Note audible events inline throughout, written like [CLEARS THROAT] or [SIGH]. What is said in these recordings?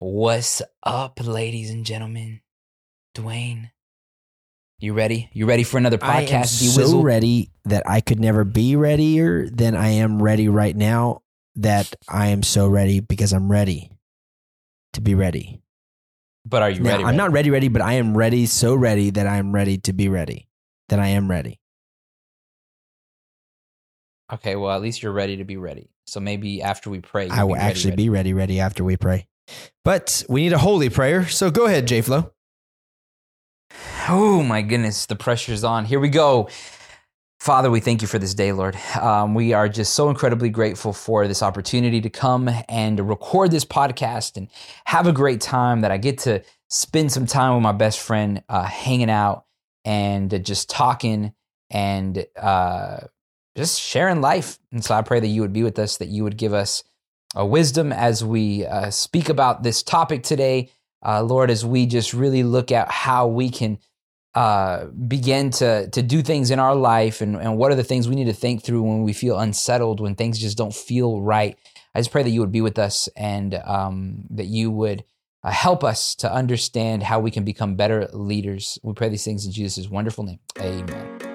What's up, ladies and gentlemen? Dwayne, you ready? You ready for another podcast? I am so ready that I could never be readier than I am ready right now. That I am so ready because I'm ready to be ready. but are you Now, ready? I'm not ready, ready, but I am ready, so ready that I am ready to be ready. That I am ready. Okay, well, at least you're ready to be ready. So maybe after we pray, I will actually be ready, ready after we pray. But we need a holy prayer. So go ahead, J Flow. Oh my goodness, the pressure's on. Here we go. Father, we thank you for this day, Lord. Um, we are just so incredibly grateful for this opportunity to come and record this podcast and have a great time that I get to spend some time with my best friend, uh, hanging out and just talking and uh, just sharing life. And so I pray that you would be with us, that you would give us uh, wisdom as we uh, speak about this topic today. Uh, Lord, as we just really look at how we can uh, begin to to do things in our life and, and what are the things we need to think through when we feel unsettled, when things just don't feel right. I just pray that you would be with us and um, that you would uh, help us to understand how we can become better leaders. We pray these things in Jesus' wonderful name. Amen.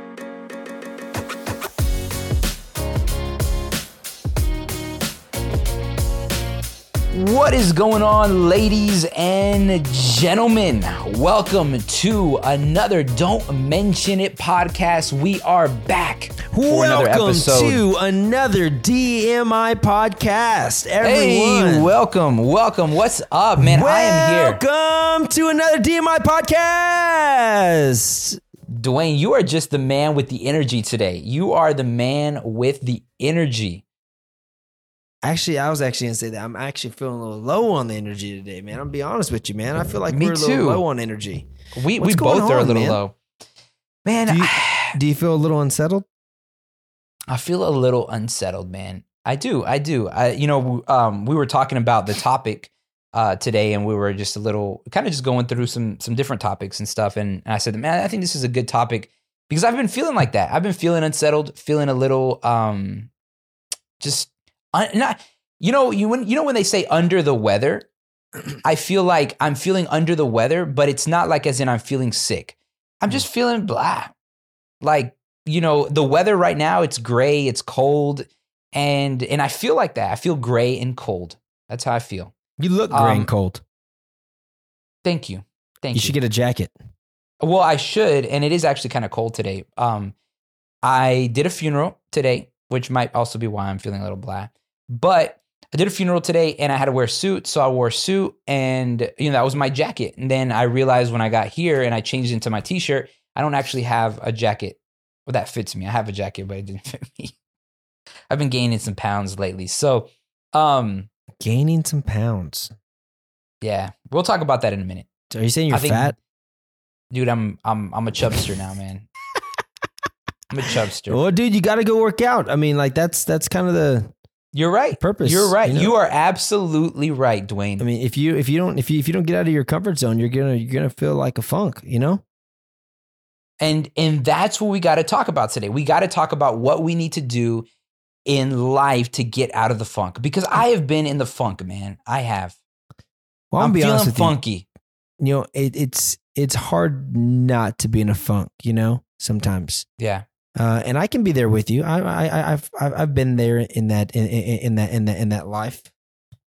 What is going on, ladies and gentlemen? Welcome to another Don't Mention It podcast. We are back for another Welcome episode. to another DMI podcast. hey, welcome, welcome. What's up, man? I am here. Welcome to another DMI podcast. Dwayne, you are just the man with the energy today. You are the man with the energy. Actually, I was actually gonna say that I'm actually feeling a little low on the energy today, man. I'm gonna be honest with you, man. I feel like Me we're a little too. low on energy. We What's we going both are a on, little man? low. Man, Do you- I, [SIGHS] Do you feel a little unsettled? I feel a little unsettled, man. I do. I do. I you know, um we were talking about the topic uh today and we were just a little kind of just going through some some different topics and stuff and I said, "Man, I think this is a good topic because I've been feeling like that. I've been feeling unsettled, feeling a little um just not you know, you when you know when they say under the weather, [CLEARS THROAT] I feel like I'm feeling under the weather, but it's not like as in I'm feeling sick. I'm just feeling blah. Like, you know, the weather right now, it's gray, it's cold, and and I feel like that. I feel gray and cold. That's how I feel. You look gray Um, and cold. Thank you. Thank You you. should get a jacket. Well, I should, and it is actually kind of cold today. Um, I did a funeral today, which might also be why I'm feeling a little blah. But I did a funeral today, and I had to wear a suit, so I wore a suit, and you know that was my jacket. And then I realized when I got here and I changed into my t-shirt, I don't actually have a jacket well, that fits me. I have a jacket, but it didn't [LAUGHS] fit me. I've been gaining some pounds lately, so um, Gaining some pounds. yeah, we'll talk about that in a minute. Are you saying you're think- fat? Dude, I'm I'm I'm a chubster now, man. I'm a chubster. [LAUGHS] Well, dude, you got to go work out. I mean, like that's that's kind of the You're right. purpose. You're right. know? You, are absolutely right, Dwayne. I mean, if you if you don't if you if you don't get out of your comfort zone, you're gonna you're gonna feel like a funk. You know. and and that's what we got to talk about today. We got to talk about what we need to do in life to get out of the funk because I have been in the funk, man. I have. Well, I'm I'm, be feeling honest with funky. you. You know, it, it's it's hard not to be in a funk. You know, sometimes. Yeah. Uh, and I can be there with you. I, I, I- I've, been there in that, in, in, in that, in that, in that life.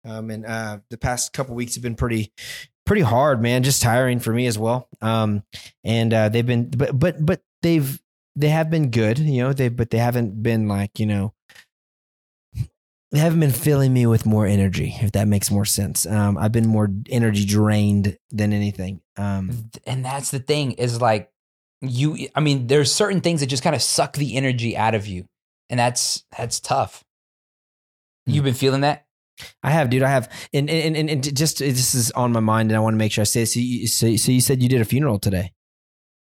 Um, and uh, the past couple weeks have been pretty, pretty hard, man. Just tiring for me as well. Um, and uh, they've been, but, but, but they've, they have been good, you know. They, but they haven't been like, you know, they haven't been filling me with more energy. If that makes more sense. Um, I've been more energy drained than anything. Um, And that's the thing is like you I mean there's certain things that just kind of suck the energy out of you. And that's that's tough. Hmm. You've been feeling that? I have, dude. I have, and and and, and just this is on my mind, and I want to make sure I say. So, you, so, so you said you did a funeral today.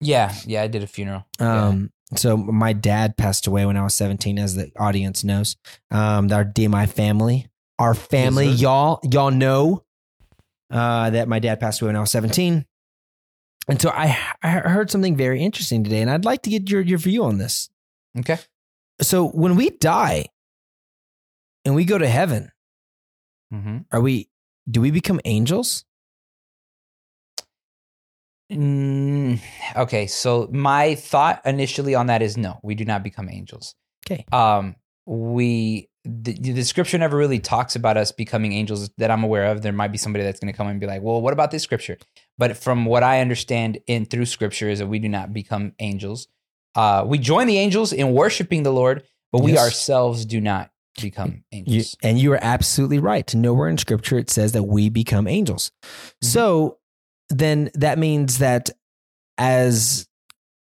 Yeah, yeah, I did a funeral. Yeah. Um, so my dad passed away when I was seventeen, as the audience knows. Um, our DMI family, our family, Yes, y'all, y'all know, uh, that my dad passed away when I was seventeen. And so I I heard something very interesting today, and I'd like to get your your view on this. Okay. So when we die, and we go to heaven, Mm-hmm. are we do we become angels? Mm, okay, so my thought initially on that is no, we do not become angels. Okay. Um, we the, the scripture never really talks about us becoming angels that I'm aware of. There might be somebody that's going to come and be like, "Well, what about this scripture?" But from what I understand in through scripture is that we do not become angels. Uh, we join the angels in worshiping the Lord, but we Yes. ourselves do not become You, angels. and you are absolutely right. Nowhere in scripture it says that we become angels. Mm-hmm. So then that means that as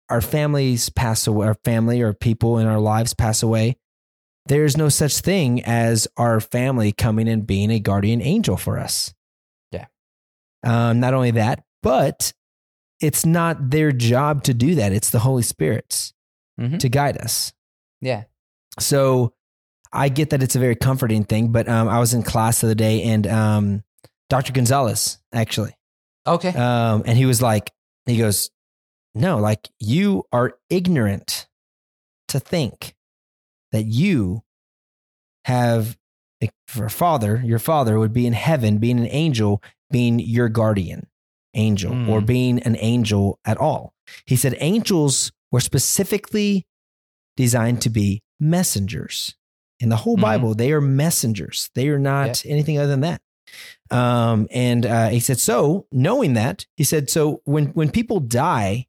our families pass away, our family or people in our lives pass away, there's no such thing as our family coming and being a guardian angel for us. Um, not only that, but it's not their job to do that. It's the Holy Spirit's Mhm. to guide us. yeah. So I get that it's a very comforting thing, but um, I was in class the other day and um, Dr. Gonzalez, actually, Okay. um, and he was like, he goes, no, like you are ignorant to think that you have for a father, your father would be in heaven, being an angel, being your guardian angel, Mm. or being an angel at all. He said angels were specifically designed to be messengers. In the whole Mhm. Bible, they are messengers. They are not anything other than that. Um, and uh, he said, so knowing that, he said, so when when people die,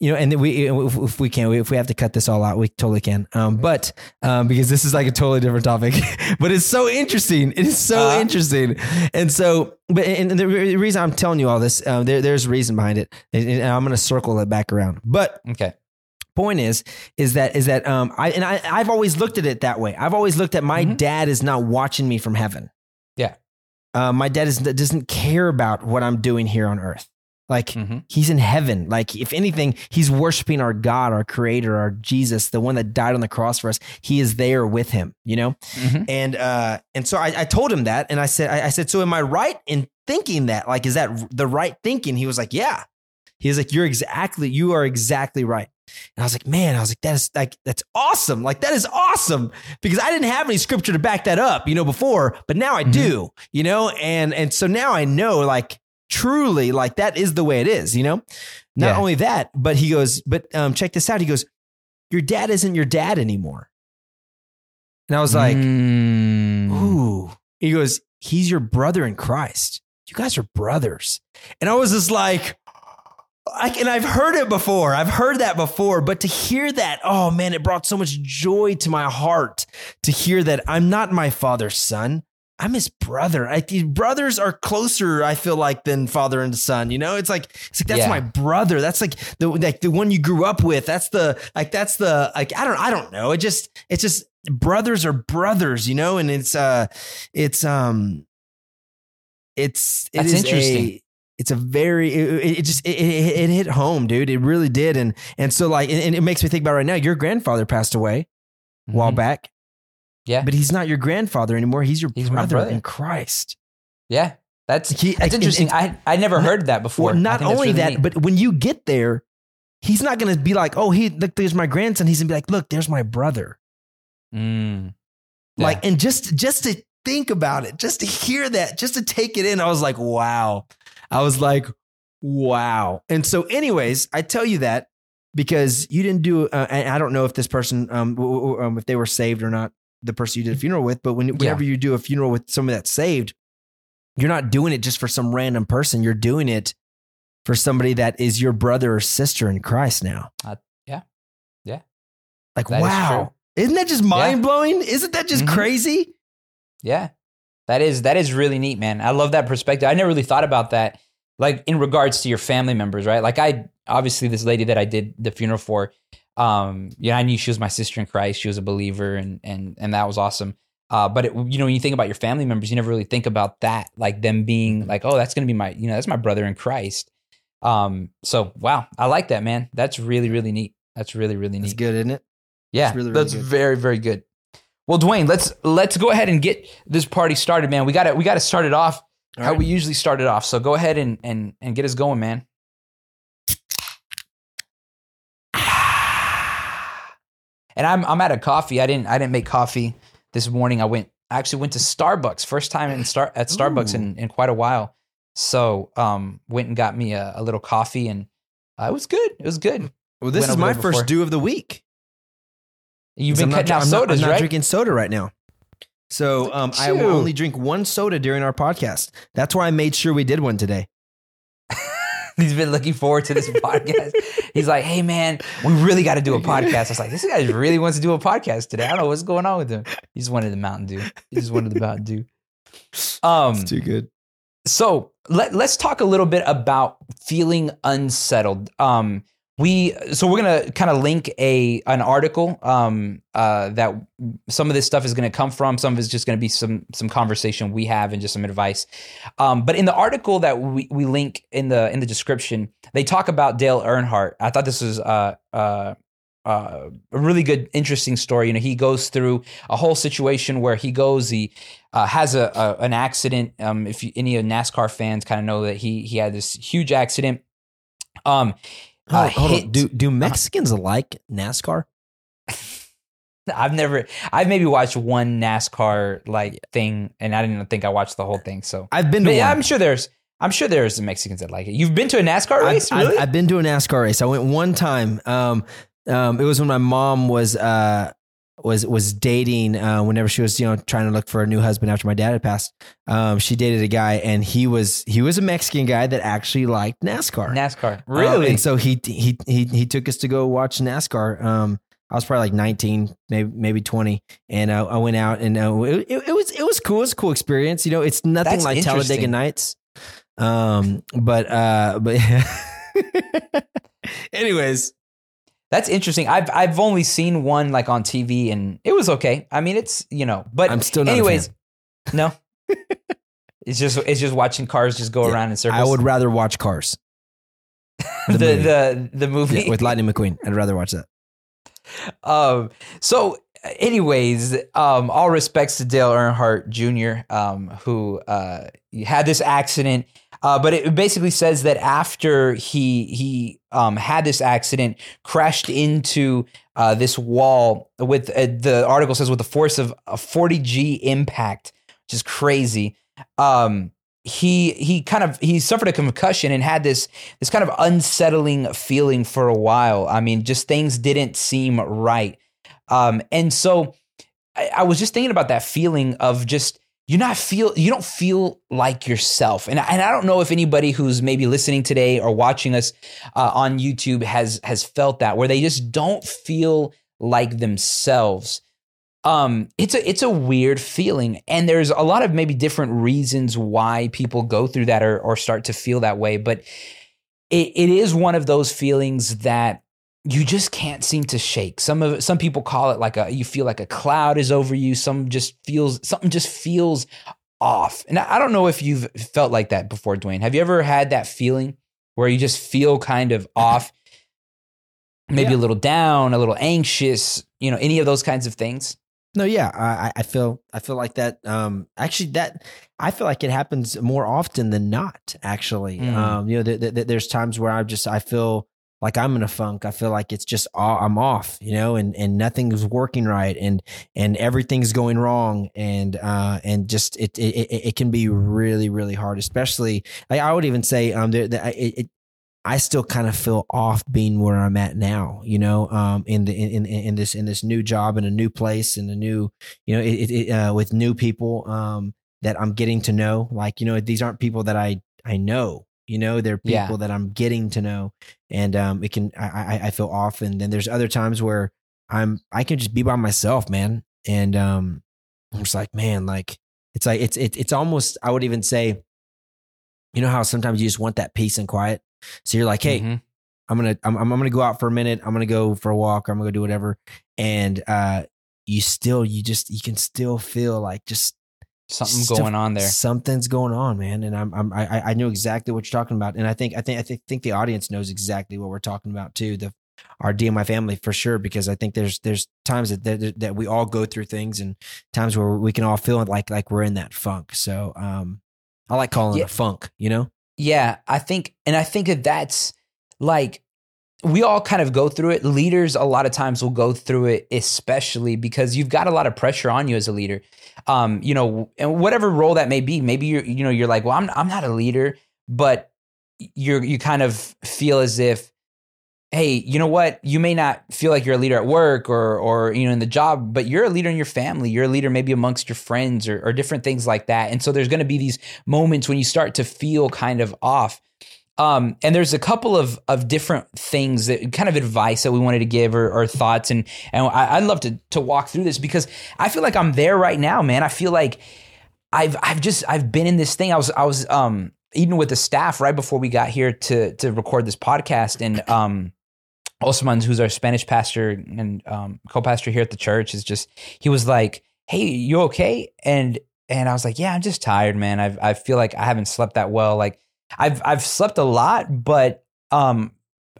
you know, and we if, if we can, if we have to cut this all out, we totally can. Um, but um, because this is like a totally different topic, [LAUGHS] but it's so interesting. It is so Uh-huh. interesting. And so, but and the reason I'm telling you all this, um, there, there's a reason behind it, and I'm going to circle it back around. But okay. point is is that is that um I and I I've always looked at it that way. I've always looked at my Mhm. dad is not watching me from heaven. Yeah. Uh, my dad is doesn't care about what I'm doing here on earth. Like hmm he's in heaven. Like if anything, he's worshiping our God, our creator, our Jesus, the one that died on the cross for us. He is there with him, you know? hmm And uh and so I, I told him that and I said I, I said, so am I right in thinking that? Like, is that the right thinking? He was like, Yeah. He was like, You're exactly, you are exactly right. And I was like, man, I was like, that is like that's awesome. Like that is awesome. Because I didn't have any scripture to back that up, you know, before, but now I do, you know, and and so now I know like truly like that is the way it is, you know? Not Yeah. only that, but he goes, but um check this out. He goes, Your dad isn't your dad anymore. And I was like, Mm. Ooh. He goes, He's your brother in Christ. You guys are brothers. And I was just like, I, and I've heard it before. I've heard that before, but to hear that, oh man, it brought so much joy to my heart to hear that I'm not my father's son. I'm his brother. I, brothers are closer, I feel like, than father and son. You know, it's like it's like that's Yeah. my brother. That's like the like the one you grew up with. That's the like that's the like I don't I don't know. It just it's just brothers are brothers, you know, and it's uh it's um it's it That's is interesting. a- it's a very it, it just it, it, it hit home, dude. It really did, and and so like and it makes me think about right now. Your grandfather passed away a while Mhm. back, Yeah. but he's not your grandfather anymore. He's your He's brother, brother. in Christ. Yeah. That's He- that's interesting. I I never heard that before. Not only really that, neat. but when you get there, he's not going to be like, "Oh, he look, there's my grandson." He's going to be like, "Look, there's my brother." Mm. Yeah. Like, and just just to think about it, just to hear that, just to take it in, I was like, "Wow." I was like, "Wow." And so, anyways, I tell you that because you didn't do. Uh, and I don't know if this person, um, um, if they were saved or not, the person you did a funeral with. But when, whenever you do a funeral with somebody that's saved, you're not doing it just for some random person. You're doing it for somebody that is your brother or sister in Christ now. Uh, yeah. Yeah. Like, That is wow. Isn't that just mind blowing? Isn't that just Mhm. crazy? Yeah. That is that is really neat, man. I love that perspective. I never really thought about that like in regards to your family members, right? Like I obviously this lady that I did the funeral for um yeah, I knew she was my sister in Christ. She was a believer and and and that was awesome. Uh, but it, you know, when you think about your family members, you never really think about that, like them being like, oh, that's going to be my, you know, that's my brother in Christ. Um, so wow, I like that, man. That's really, really neat. That's really, really That's neat. good, isn't it? Yeah, It's really, really that's very, very good. Well, Dwayne, let's let's go ahead and get this party started, man. We got to we got to start it off All how right. we usually start it off. So go ahead and and and get us going, man. And I'm I'm out of coffee. I didn't I didn't make coffee this morning. I went I actually went to Starbucks first time in Star at Starbucks in, in quite a while. So in Star at Starbucks in, in quite a while. So um, went and got me a, a little coffee, and uh, it was good. It was good. Well, this Went is my first do of the week. You've been I'm cutting not, out I'm not- I'm not right? drinking soda right now. So um, I will only drink one soda during our podcast. That's why I made sure we did one today. He's been looking forward to this [LAUGHS] podcast. He's like, "Hey, man, we really got to do a podcast." I was like, "This guy really wants to do a podcast today." I don't know what's going on with him. He just wanted the Mountain Dew. He just wanted the Mountain Dew. Um, It's too good. so let, let's talk a little bit about feeling unsettled um we so we're gonna kind of link a an article um uh that some of this stuff is gonna come from some of it's just gonna be some some conversation we have and just some advice um but in the article that we, we link in the in the description they talk about dale earnhardt i thought this was uh uh uh, a really good, interesting story. You know, he goes through a whole situation where he goes, he uh, has a, a an accident. Um, if you, any of NASCAR fans kind of know that he he had this huge accident. Um, Hold on. Do do Mexicans like NASCAR? [LAUGHS] I've never, I've maybe watched one NASCAR like thing, and I didn't think I watched the whole thing. So, I've been to. I'm sure there's, I'm sure there's Mexicans that like it. You've been to a NASCAR I've- race, I've, really? I've been to a NASCAR race. I went one time. Um, um, it was when my mom was uh was was dating. Uh, whenever she was you know trying to look for a new husband after my dad had passed, um, she dated a guy, and he was he was a Mexican guy that actually liked NASCAR. NASCAR, Um, really? and so he he he he took us to go watch NASCAR. Um, I was probably like 19, maybe maybe 20, and uh, I went out and uh, it, it, it was it was cool. It was a cool experience. You know, it's nothing That's like Talladega. Nights. Um, but uh, but [LAUGHS] anyways, That's interesting. I've I've only seen one like on TV, and it was okay. I mean, it's you know, but I'm still not. anyways, no. [LAUGHS] it's just it's just watching cars just go Yeah, around in circles. I would rather watch Cars [LAUGHS] the the movie. the the movie Yeah, with Lightning McQueen. I'd rather watch that. [LAUGHS] um so anyways um all respects to dale earnhardt jr um who uh had this accident uh but it basically says that after he he um had this accident crashed into uh this wall with uh, the article says with the force of a 40 g impact which is crazy um he he kind of he suffered a concussion and had this this kind of unsettling feeling for a while. I mean, just things didn't seem right. Um, and so I, I was just thinking about that feeling of just you're not feel you don't feel like yourself. And I, and I don't know if anybody who's maybe listening today or watching us uh, on YouTube has has felt that where they just don't feel like themselves. Um it's a it's a weird feeling. And there's a lot of maybe different reasons why people go through that or or start to feel that way. But it, it is one of those feelings that you just can't seem to shake some of some people call it like a you feel like a cloud is over you some just feels something just feels off and i don't know if you've felt like that before dwayne have you ever had that feeling where you just feel kind of off maybe Yeah. a little down a little anxious you know any of those kinds of things No, yeah, I, I- I feel I feel like that. Um, actually, that I feel like it happens more often than not. Actually, Mm. um, you know, th- th- th- there's times where I just I feel like I'm in a funk. I feel like it's just I'm off, you know, and and nothing's working right, and and everything's going wrong, and uh, and just it it it, can be really really hard, especially I would even say um, there, there, it, it I still kind of feel off being where I'm at now, you know, um, in the in, in in this in this new job in a new place in a new, you know, it, it, uh, with new people um, that I'm getting to know. Like, you know, these aren't people that I I know, you know, they're people Yeah. that I'm getting to know, and um, it can I, I I feel off, and then there's other times where I'm I can just be by myself, man, and um, I'm just like, man, like it's like it's it's it's almost I would even say, you know how sometimes you just want that peace and quiet. So you're like, hey, Mhm. I'm gonna I'm, I'm gonna go out for a minute. I'm gonna go for a walk. Or I'm gonna go do whatever. And uh, you still you just you can still feel like just something stuff- going on there Something's going on, man. And I'm, I'm I I know exactly what you're talking about. And I think I think I think, think the audience knows exactly what we're talking about too. The our DMI family for sure because I think there's there's times that, that that we all go through things and times where we can all feel like like we're in that funk. So um, I like calling Yeah. it a funk. You know. Yeah, I think, and I think that that's like we all kind of go through it. Leaders a lot of times will go through it, especially because you've got a lot of pressure on you as a leader. Um, you know, and whatever role that may be, maybe you're, you know, you're like, well, I'm, I'm not a leader, but you're, you kind of feel as if, hey, you know what? You may not feel like you're a leader at work or, or you know, in the job, but you're a leader in your family. You're a leader maybe amongst your friends or, or different things like that. And so there's going to be these moments when you start to feel kind of off. Um, and there's a couple of of different things that kind of advice that we wanted to give or, or thoughts, and and I, would love to to walk through this because I feel like I'm there right now, man. I feel like I've I've just I've been in this thing. I was I was um eating with the staff right before we got here to to record this podcast, and um Osman, who's our Spanish pastor and um, co-pastor here at the church, is just he was like, "Hey, you okay?" and and I was like, "Yeah, I'm just tired, man. I I feel like I haven't slept that well. Like I've I've slept a lot, but um,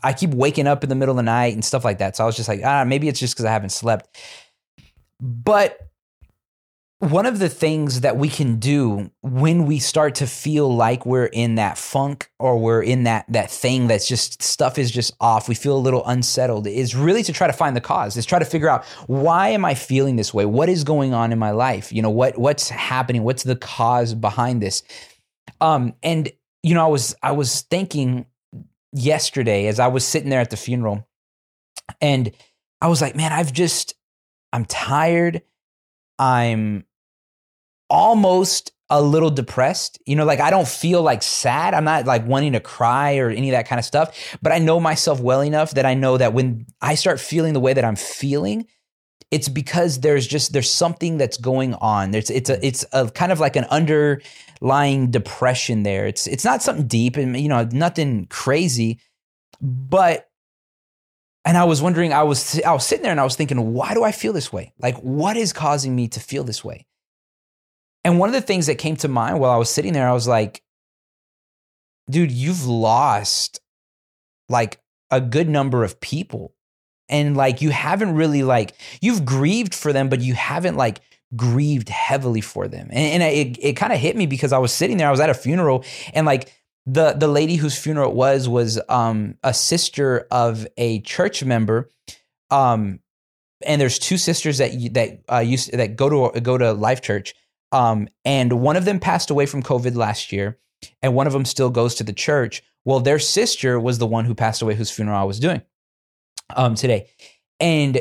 I keep waking up in the middle of the night and stuff like that. So I was just like, ah, maybe it's just because I haven't slept. But one of the things that we can do when we start to feel like we're in that funk or we're in that that thing that's just stuff is just off we feel a little unsettled is really to try to find the cause is try to figure out why am i feeling this way what is going on in my life you know what what's happening what's the cause behind this um and you know, I was I was thinking yesterday as I was sitting there at the funeral, and I was like, man, I've just I'm tired. I'm almost a little depressed. You know, like I don't feel like sad. I'm not like wanting to cry or any of that kind of stuff, but I know myself well enough that I know that when I start feeling the way that I'm feeling, it's because there's just there's something that's going on. There's it's a it's a kind of like an underlying depression there. It's it's not something deep and you know nothing crazy, but and I was wondering I was I was sitting there and I was thinking why do I feel this way? Like what is causing me to feel this way? And one of the things that came to mind while I was sitting there I was like dude, you've lost like a good number of people and like you haven't really like you've grieved for them but you haven't like grieved heavily for them and, and it, it kind of hit me because i was sitting there i was at a funeral and like the the lady whose funeral it was was um a sister of a church member um and there's two sisters that that uh, used that go to go to life church um and one of them passed away from covid last year and one of them still goes to the church well their sister was the one who passed away whose funeral i was doing um, today. And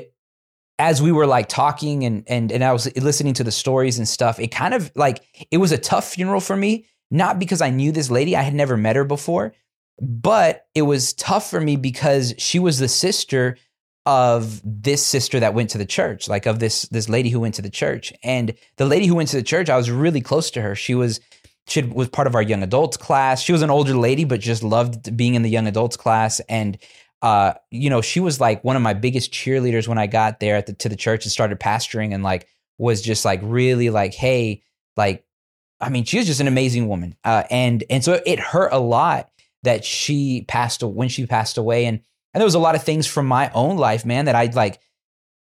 as we were like talking and and and I was listening to the stories and stuff, it kind of like it was a tough funeral for me, not because I knew this lady, I had never met her before, but it was tough for me because she was the sister of this sister that went to the church, like of this this lady who went to the church. And the lady who went to the church, I was really close to her. She was she was part of our young adults class. She was an older lady, but just loved being in the young adults class. And uh, you know, she was like one of my biggest cheerleaders when I got there the, to the church and started pastoring and like was just like really like, hey, like, I mean, she was just an amazing woman. Uh, and, and so it hurt a lot that she passed when she passed away. And, and there was a lot of things from my own life, man, that I'd like,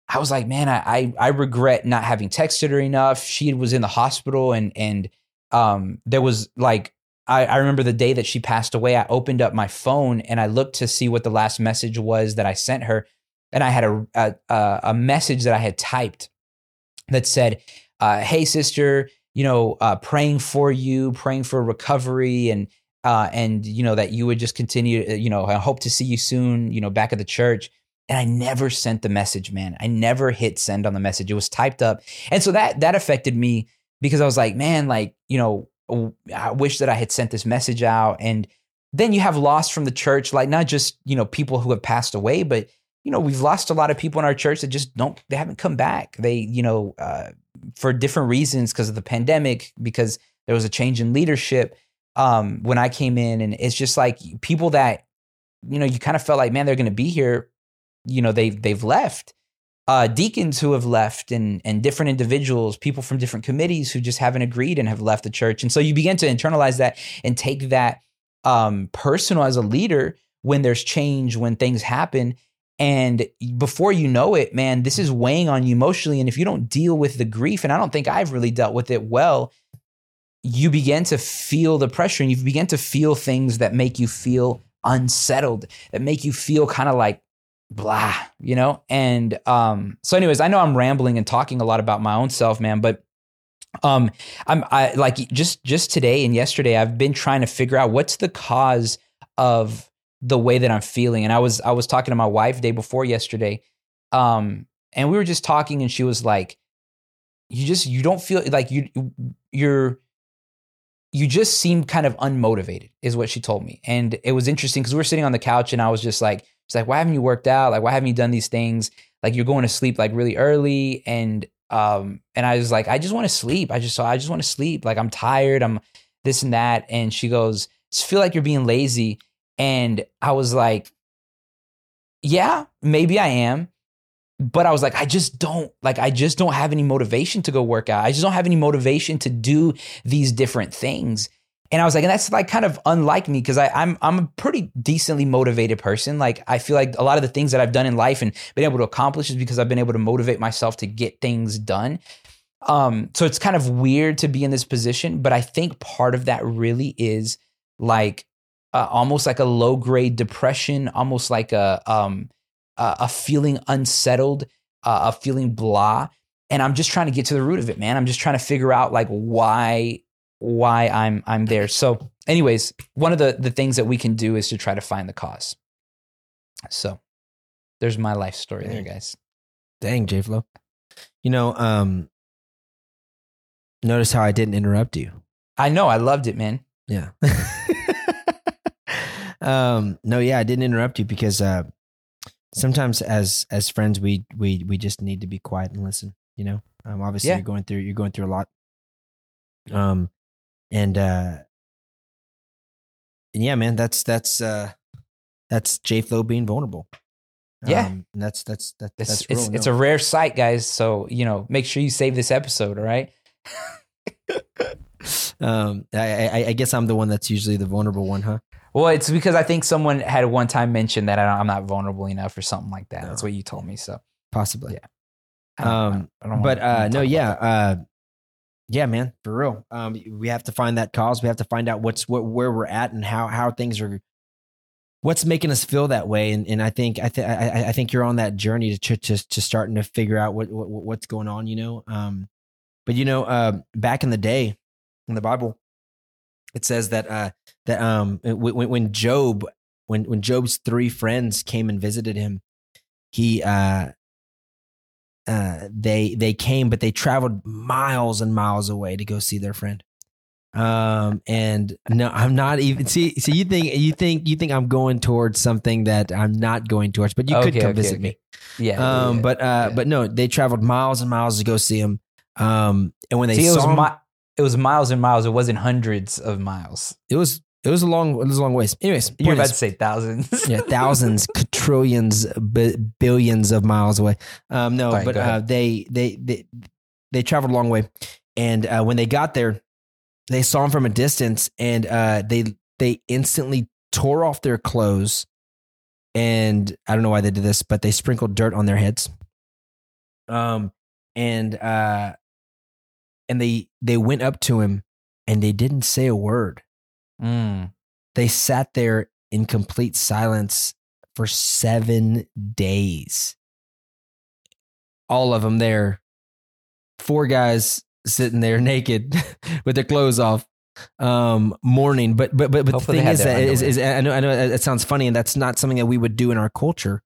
I was like, man, I, I, I regret not having texted her enough. She was in the hospital and, and, um, there was like I, I, remember the day that she passed away, I opened up my phone and I looked to see what the last message was that I sent her. And I had a, a, a message that I had typed that said, uh, Hey, sister, you know, uh, praying for you, praying for recovery and, uh, and, you know, that you would just continue, uh, you know, I hope to see you soon, you know, back at the church. And I never sent the message, man. I never hit send on the message. It was typed up. And so that, that affected me because I was like, man, like, you know, I wish that I had sent this message out. And then you have loss from the church, like not just, you know, people who have passed away, but, you know, we've lost a lot of people in our church that just don't, they haven't come back. They, you know, uh, for different reasons because of the pandemic, because there was a change in leadership um, when I came in. And it's just like people that, you know, you kind of felt like, man, they're going to be here. You know, they, they've left uh, deacons who have left and and different individuals, people from different committees who just haven't agreed and have left the church. And so you begin to internalize that and take that um, personal as a leader when there's change, when things happen. And before you know it, man, this is weighing on you emotionally. And if you don't deal with the grief, and I don't think I've really dealt with it well, you begin to feel the pressure and you begin to feel things that make you feel unsettled that make you feel kind of like blah, you know? And um, so anyways, I know I'm rambling and talking a lot about my own self, man, but um I'm I like just just today and yesterday I've been trying to figure out what's the cause of the way that I'm feeling. And I was I was talking to my wife day before yesterday. Um and we were just talking and she was like you just you don't feel like you you're you just seem kind of unmotivated is what she told me and it was interesting because we were sitting on the couch and i was just like she's like why haven't you worked out? Like why haven't you done these things? Like you're going to sleep like really early and um and i was like i just want to sleep. I just i just want to sleep. Like i'm tired. I'm this and that. And she goes feel like you're being lazy. And i was like yeah maybe i am. But I was like, I just don't like, I just don't have any motivation to go work out. I just don't have any motivation to do these different things. And I was like, and that's like kind of unlike me because I'm I'm a pretty decently motivated person. Like I feel like a lot of the things that I've done in life and been able to accomplish is because I've been able to motivate myself to get things done. Um, so it's kind of weird to be in this position, but I think part of that really is like uh, almost like a low grade depression, almost like a um, a feeling unsettled, uh, a feeling blah. And I'm just trying to get to the root of it, man. I'm just trying to figure out like why why I'm I'm there. So, anyways, one of the the things that we can do is to try to find the cause. So, there's my life story Dang. there, guys. Dang, J Flow. You know, um, notice how I didn't interrupt you. I know, I loved it, man. Yeah. [LAUGHS] um, no, yeah, I didn't interrupt you because uh, sometimes as as friends we we we just need to be quiet and listen you know um obviously yeah. you're going through you're going through a lot um and uh and yeah man that's that's uh that's j flow being vulnerable yeah um, that's that's that, it's, that's it's, it's a rare sight guys so you know make sure you save this episode all right [LAUGHS] um I, I i guess i'm the one that's usually the vulnerable one huh well, it's because I think someone had one time mentioned that I am not vulnerable enough or something like that. No. That's what you told me. So possibly, yeah. I um, I don't but uh, no, yeah, uh, yeah, man, for real. Um, we have to find that cause. We have to find out what's what where we're at and how how things are. What's making us feel that way? And and I think I think I, think you're on that journey to to to starting to figure out what, what what's going on. You know, um, but you know, uh, back in the day in the Bible, it says that uh that um when, when Job when when Job's three friends came and visited him, he uh uh they they came but they traveled miles and miles away to go see their friend. Um and no I'm not even see so you think you think you think I'm going towards something that I'm not going towards, but you okay, could come okay, visit okay. me. Yeah. Um yeah, but uh yeah. but no, they traveled miles and miles to go see him. Um and when they see, saw him, my, it was miles and miles. It wasn't hundreds of miles. It was it was a long it was a long ways. Anyways, you're about to say thousands. [LAUGHS] yeah, [LAUGHS] thousands, trillions, b- billions of miles away. Um, no, right, but uh, they they they they traveled a long way, and uh, when they got there, they saw him from a distance, and uh, they they instantly tore off their clothes, and I don't know why they did this, but they sprinkled dirt on their heads. Um, and uh, and they they went up to him and they didn't say a word. Mm. They sat there in complete silence for seven days. All of them there. Four guys sitting there [LAUGHS] naked [LAUGHS] with their clothes off um mourning but but but, but the thing is that is, is, I know I know it sounds funny and that's not something that we would do in our culture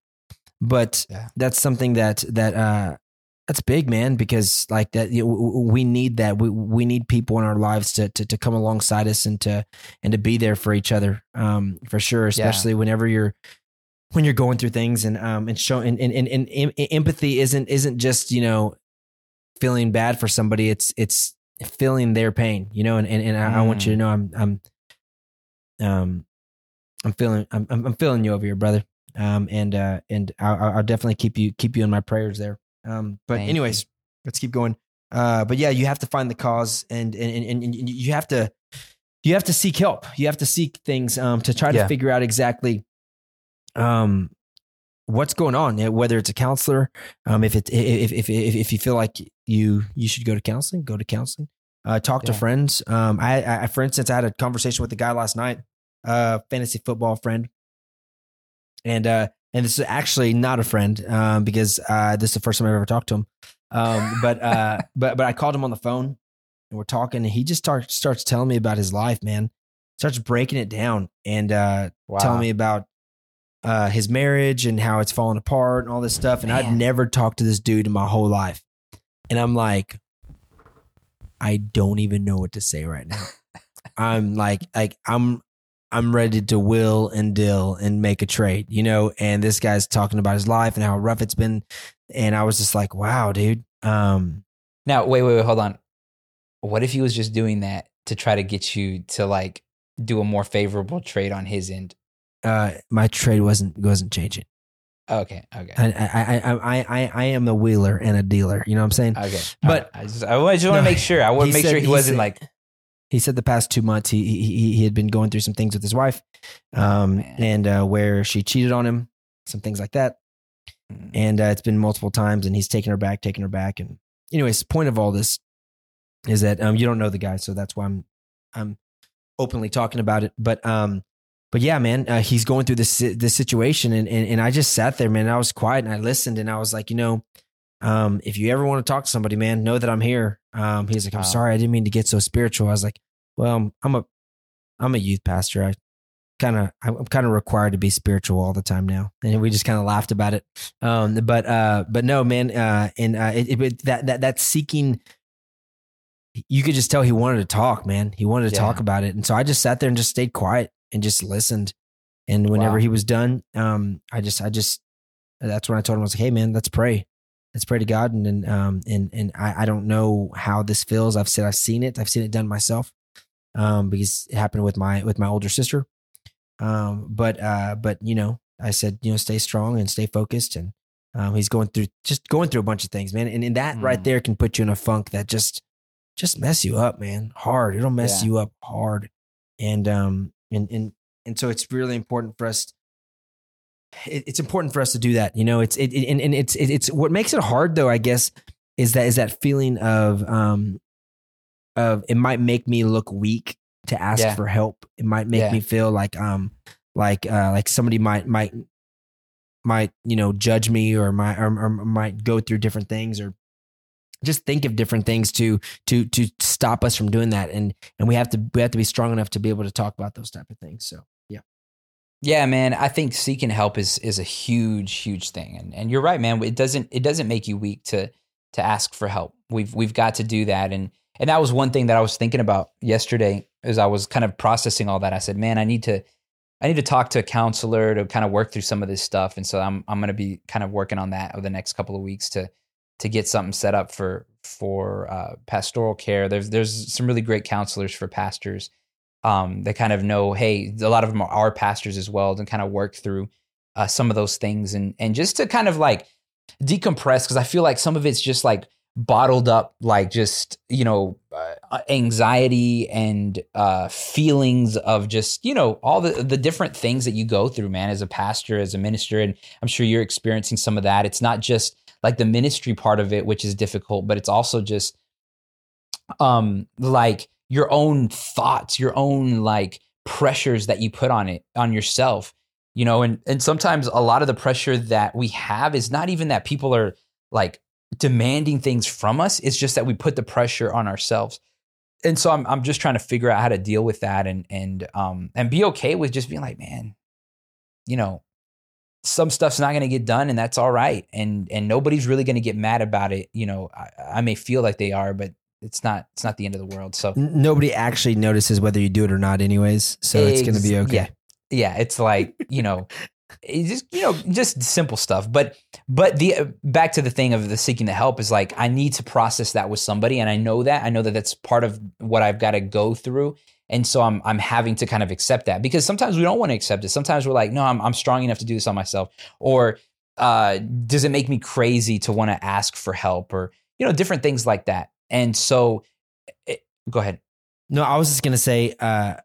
but yeah. that's something that that uh that's big, man, because like that you know, we need that. We we need people in our lives to, to to come alongside us and to and to be there for each other. Um, for sure, especially yeah. whenever you're when you're going through things and um and showing and, and, and, and empathy isn't isn't just you know feeling bad for somebody. It's it's feeling their pain, you know. And and, and I, mm. I want you to mm. know I'm I'm um I'm feeling I'm I'm feeling you over here, brother. Um and uh and I'll, I'll definitely keep you keep you in my prayers there. Um, but Thank anyways, you. let's keep going. Uh, but yeah, you have to find the cause and, and, and, and you have to, you have to seek help. You have to seek things, um, to try to yeah. figure out exactly, um, what's going on, whether it's a counselor, um, if it, if, if, if, if you feel like you, you should go to counseling, go to counseling, uh, talk yeah. to friends. Um, I, I, for instance, I had a conversation with a guy last night, uh, fantasy football friend. and uh, and this is actually not a friend um, because uh, this is the first time I've ever talked to him. Um, [LAUGHS] but uh, but but I called him on the phone and we're talking, and he just starts starts telling me about his life, man. Starts breaking it down and uh, Wow. telling me about uh, his marriage and how it's falling apart and all this stuff. And I'd never talked to this dude in my whole life. And I'm like, I don't even know what to say right now. [LAUGHS] I'm like, like I'm, I'm ready to will and deal and make a trade, you know. And this guy's talking about his life and how rough it's been, and I was just like, wow, dude. Um, Now, wait, wait, wait, hold on. What if he was just doing that to try to get you to like do a more favorable trade on his end? uh, my trade wasn't wasn't changing. Okay, okay, I, I, I, I, I, I am a wheeler and a dealer. You know what I'm saying? okay. But- I just, I just want No, to make sure. I want to make said- sure he, he wasn't said- like, he said the past two months he he he had been going through some things with his wife, um, man. and uh, where she cheated on him, some things like that, Mm. and uh, it's been multiple times, and he's taken her back, taking her back, and anyways, point of all this is that um, you don't know the guy, so that's why I'm I'm openly talking about it, but um. But yeah, man, uh, he's going through this this situation, and, and and I just sat there, man. I was quiet and I listened, and I was like, you know, um, if you ever want to talk to somebody, man, know that I'm here. Um, he's like, I'm Wow. sorry, I didn't mean to get so spiritual. I was like, well, I'm a, I'm a youth pastor. I kind of, I'm kind of required to be spiritual all the time now. And we just kind of laughed about it. Um, but, uh, but no, man, uh, and, uh, it, it, that, that, that seeking, you could just tell he wanted to talk, man. He wanted to Yeah. talk about it. And so I just sat there and just stayed quiet and just listened. And whenever Wow. he was done, um, I just, I just, that's when I told him, I was like, Hey man, let's pray. Let's pray to God. And, and, um, and, and I, I don't know how this feels. I've said, I've seen it. I've seen it done myself. Um, because it happened with my, with my older sister. Um, but, uh, but you know, I said, you know, stay strong and stay focused. And, um, he's going through, just going through a bunch of things, man. And, and that right Mm. there can put you in a funk that just, just mess you up, man. Hard. It'll mess Yeah. you up hard. And, um, and, and, and so it's really important for us it, it's important for us to do that. You know, it's it, it and, and it's it, it's what makes it hard though. I guess is that is that feeling of um of it might make me look weak to ask Yeah. for help. It might make Yeah. me feel like um like uh like somebody might might might you know judge me or might or, or might go through different things or just think of different things to to to stop us from doing that and and we have to we have to be strong enough to be able to talk about those type of things so yeah man. I think seeking help is is a huge, huge thing, and and you're right, man. It doesn't it doesn't make you weak to to ask for help. We've we've got to do that, and and that was one thing that I was thinking about yesterday as I was kind of processing all that. I said, man, I need to I need to talk to a counselor to kind of work through some of this stuff, and so I'm I'm going to be kind of working on that over the next couple of weeks to to get something set up for for uh, pastoral care. There's there's some really great counselors for pastors um, that kind of know, hey, a lot of them are pastors as well, and kind of work through uh, some of those things and and just to kind of like decompress because I feel like some of it's just like bottled up, like just you know uh, anxiety and uh, feelings of just you know all the the different things that you go through, man, as a pastor, as a minister, and I'm sure you're experiencing some of that. It's not just like the ministry part of it, which is difficult, but it's also just um like your own thoughts, your own like pressures that you put on it on yourself, you know, and and sometimes a lot of the pressure that we have is not even that people are like demanding things from us, it's just that we put the pressure on ourselves. And so I'm I'm just trying to figure out how to deal with that and and um and be okay with just being like, man, you know, some stuff's not going to get done and that's all right and and nobody's really going to get mad about it you know I, I may feel like they are but it's not it's not the end of the world. So nobody actually notices whether you do it or not anyways so it's going to be okay. yeah. yeah it's like you know [LAUGHS] it's just you know just simple stuff. But but the uh, back to the thing of the seeking the help is like i need to process that with somebody and i know that i know that that's part of what i've got to go through and so i'm i'm having to kind of accept that because sometimes we don't want to accept it. Sometimes we're like no i'm, I'm strong enough to do this on myself or uh, does it make me crazy to want to ask for help? or you know different things like that and so it, go ahead no i was just going to say uh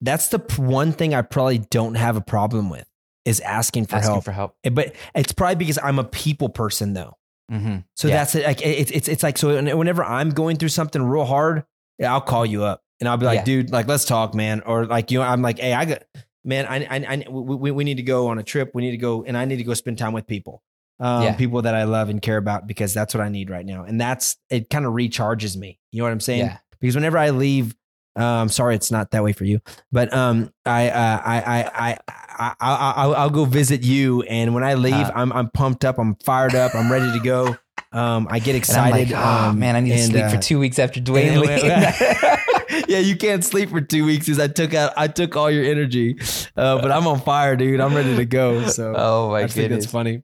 that's the one thing i probably don't have a problem with is asking for asking help for help Eh, but it's probably because i'm a people person though mm-hmm. so Yeah. that's it like it's it's it's like so whenever i'm going through something real hard i'll call you up and i'll be like Yeah. dude like let's talk man or like you know i'm like hey i got man, I, I, I we, we need to go on a trip. We need to go, and I need to go spend time with people, um, Yeah. people that I love and care about, because that's what I need right now. And that's it. Kind of recharges me. You know what I'm saying? Yeah. Because whenever I leave, um, sorry, it's not that way for you, but um, I, uh, I, I, I, I, I, I'll, I'll go visit you, and when I leave, Uh. I'm, I'm pumped up, I'm fired up, I'm ready to go. [LAUGHS] Um, I get And I'm like, excited. oh, um, man, I need to sleep uh, for two weeks after Dwayne leaves. [LAUGHS] yeah, you can't sleep for two weeks because I took out I took all your energy, uh, but I'm on fire, dude. I'm ready to go. So [LAUGHS] oh my I goodness. that's funny.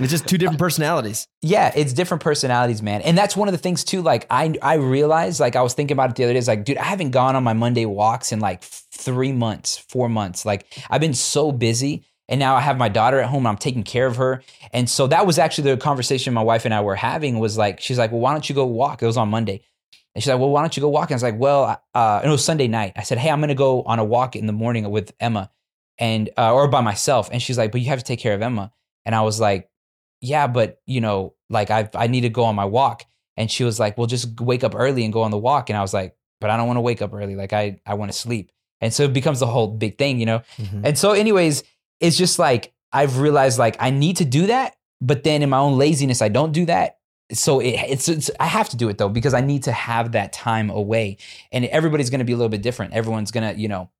It's just two different personalities. Yeah, it's different personalities, man. And that's one of the things too. Like I I realized, like I was thinking about it the other day. It's like, dude, I haven't gone on my Monday walks in like three months, four months. Like I've been so busy. And now I have my daughter at home. And I'm taking care of her. And so that was actually the conversation my wife and I were having was like, she's like, well, why don't you go walk? It was on Monday. And she's like, well, why don't you go walk? And I was like, well, uh, and it was Sunday night. I said, hey, I'm going to go on a walk in the morning with Emma and, uh, or by myself. And she's like, but you have to take care of Emma. And I was like, yeah, but you know, like I I need to go on my walk. And she was like, well, just wake up early and go on the walk. And I was like, but I don't want to wake up early. Like I I want to sleep. And so it becomes the whole big thing, you know? Mm-hmm. And so, anyways, it's just like I've realized like I need to do that, but then in my own laziness, I don't do that. So it, it's, it's I have to do it though because I need to have that time away, and everybody's going to be a little bit different. Everyone's gonna, you know,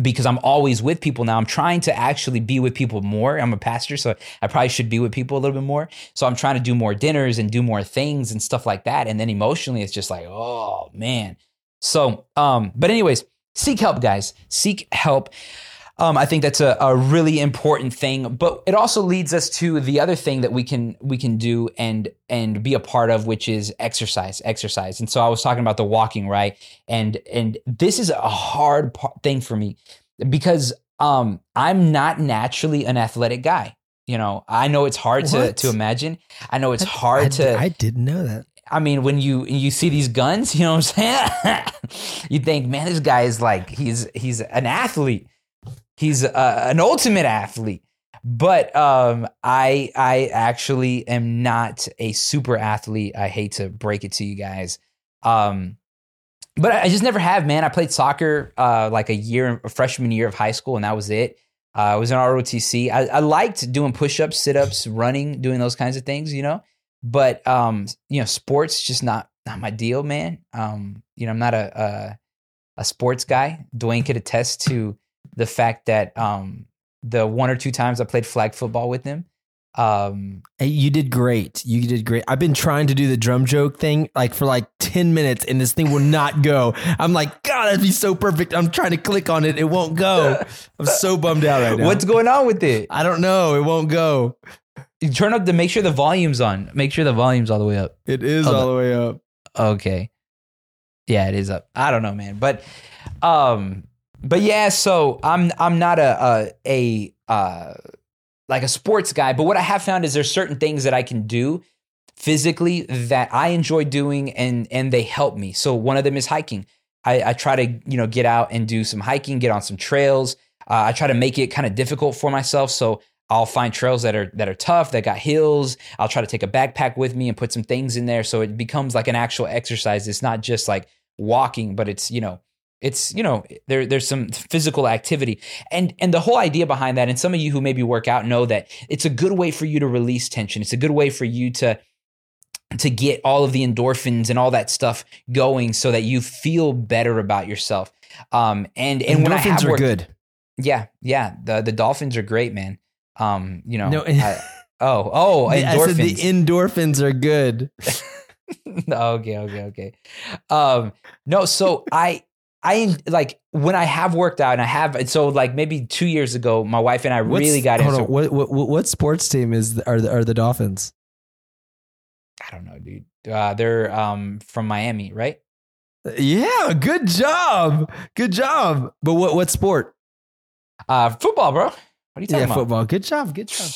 because I'm always with people now. I'm trying to actually be with people more. I'm a pastor, so I probably should be with people a little bit more. So I'm trying to do more dinners and do more things and stuff like that. And then emotionally, it's just like, oh man. So, um, but anyways, seek help, guys. Seek help. Um, I think that's a, a really important thing, but it also leads us to the other thing that we can we can do and and be a part of, which is exercise. Exercise. And so I was talking about the walking, right? And and this is a hard par- thing for me because um, I'm not naturally an athletic guy. You know, I know it's hard to What? to imagine. I know it's hard I, to. I didn't know that. I mean, when you you see these guns, [LAUGHS] you know what I'm saying? [LAUGHS] you think, man, this guy is like he's he's an athlete. He's uh, an ultimate athlete. But um, I I actually am not a super athlete. I hate to break it to you guys. Um, but I just never have, man. I played soccer uh, like a year, a freshman year of high school, and that was it. Uh, I was in ROTC. I, I liked doing push-ups, sit-ups, running, doing those kinds of things, you know. But um, you know, sports just not not my deal, man. Um, you know, I'm not a a, a sports guy. Dwayne could attest to the fact that um, the one or two times I played flag football with him, um, you did great. You did great. I've been trying to do the drum joke thing like for like 10 minutes and this thing will not go. I'm like, God, that'd be so perfect. I'm trying to click on it. It won't go. I'm so bummed out right [LAUGHS] now. what's going on with it? I don't know. It won't go. You turn up the make sure the volume's on. Make sure the volume's all the way up. It is Hold all on. the way up. Okay. Yeah, it is up. I don't know, man. But um but yeah, so I'm I'm not a a, a uh like a sports guy, but what I have found is there's certain things that I can do physically that I enjoy doing and and they help me. So one of them is hiking. I, I try to you know get out and do some hiking, get on some trails. Uh, I try to make it kind of difficult for myself. So I'll find trails that are that are tough, that got hills. I'll try to take a backpack with me and put some things in there, so it becomes like an actual exercise. It's not just like walking, but it's you know it's you know there there's some physical activity and and the whole idea behind that and some of you who maybe work out know that it's a good way for you to release tension it's a good way for you to to get all of the endorphins and all that stuff going so that you feel better about yourself um and and when I Endorphins have are good. yeah yeah the the dolphins are great man um you know No, I- oh oh [LAUGHS] I said the endorphins endorphins are good. [LAUGHS] okay, okay, okay. Um, no, so I, I like when I have worked out and I have, so like maybe two years ago, my wife and I What's- really got into. what, what what sports team is are the, are the Dolphins? I don't know, dude. Uh, they're um from Miami, right? Yeah, good job, good job. But what what sport? Uh, football, bro. What are you talking Yeah, about, football. Good job, good job.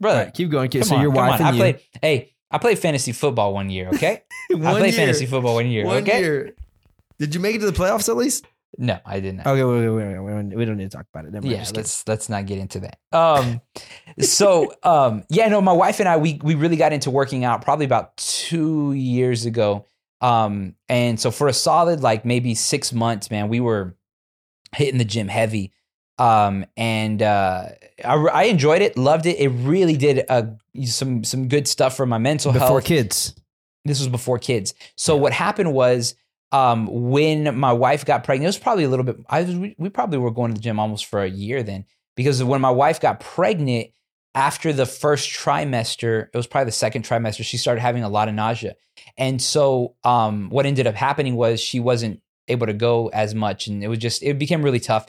brother? Right, keep going. come so on, your wife and I you. played. Hey, I played fantasy football one year. Okay, [LAUGHS] I played year. fantasy football one year. One okay, year. Did you make it to the playoffs at least? no, I didn't. Okay, wait, wait, wait, wait, wait. We don't need to talk about it. Never mind, yeah just let's let's not get into that um so [LAUGHS] um yeah no my wife and i we we really got into working out probably about two years ago um and so for a solid like maybe six months man we were hitting the gym heavy Um, and uh, I, I enjoyed it, loved it. It really did uh, some some good stuff for my mental Before health. Before kids. This was before kids. So what happened was um, when my wife got pregnant, it was probably a little bit. I was, we, we probably were going to the gym almost for a year then because when my wife got pregnant after the first trimester, it was probably the second trimester. She started having a lot of nausea, and so um, what ended up happening was she wasn't able to go as much, and it was just it became really tough.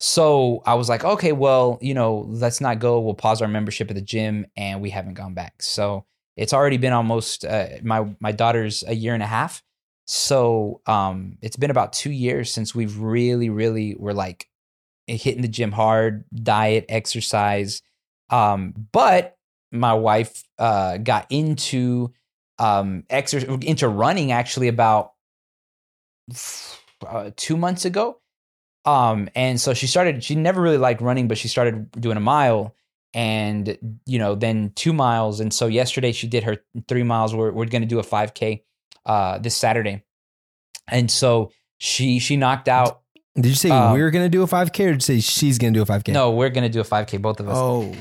So I was like, okay, well, you know, let's not go. We'll pause our membership at the gym, and we haven't gone back. So it's already been almost uh, my my daughter's a year and a half. So um, it's been about two years since we've really, really were like hitting the gym hard, diet, exercise. Um, but my wife uh, got into um, exer- into running actually about uh, two months ago. Um, and so she started, she never really liked running, but she started doing a mile and, you know, then two miles. And so yesterday she did her three miles. We're, we're going to do a 5K uh, this Saturday. And so she, she knocked out. Did you say Um, we are gonna do a 5K or did you say she's gonna do a 5K? No, we're going to do a 5K, both of us. Oh.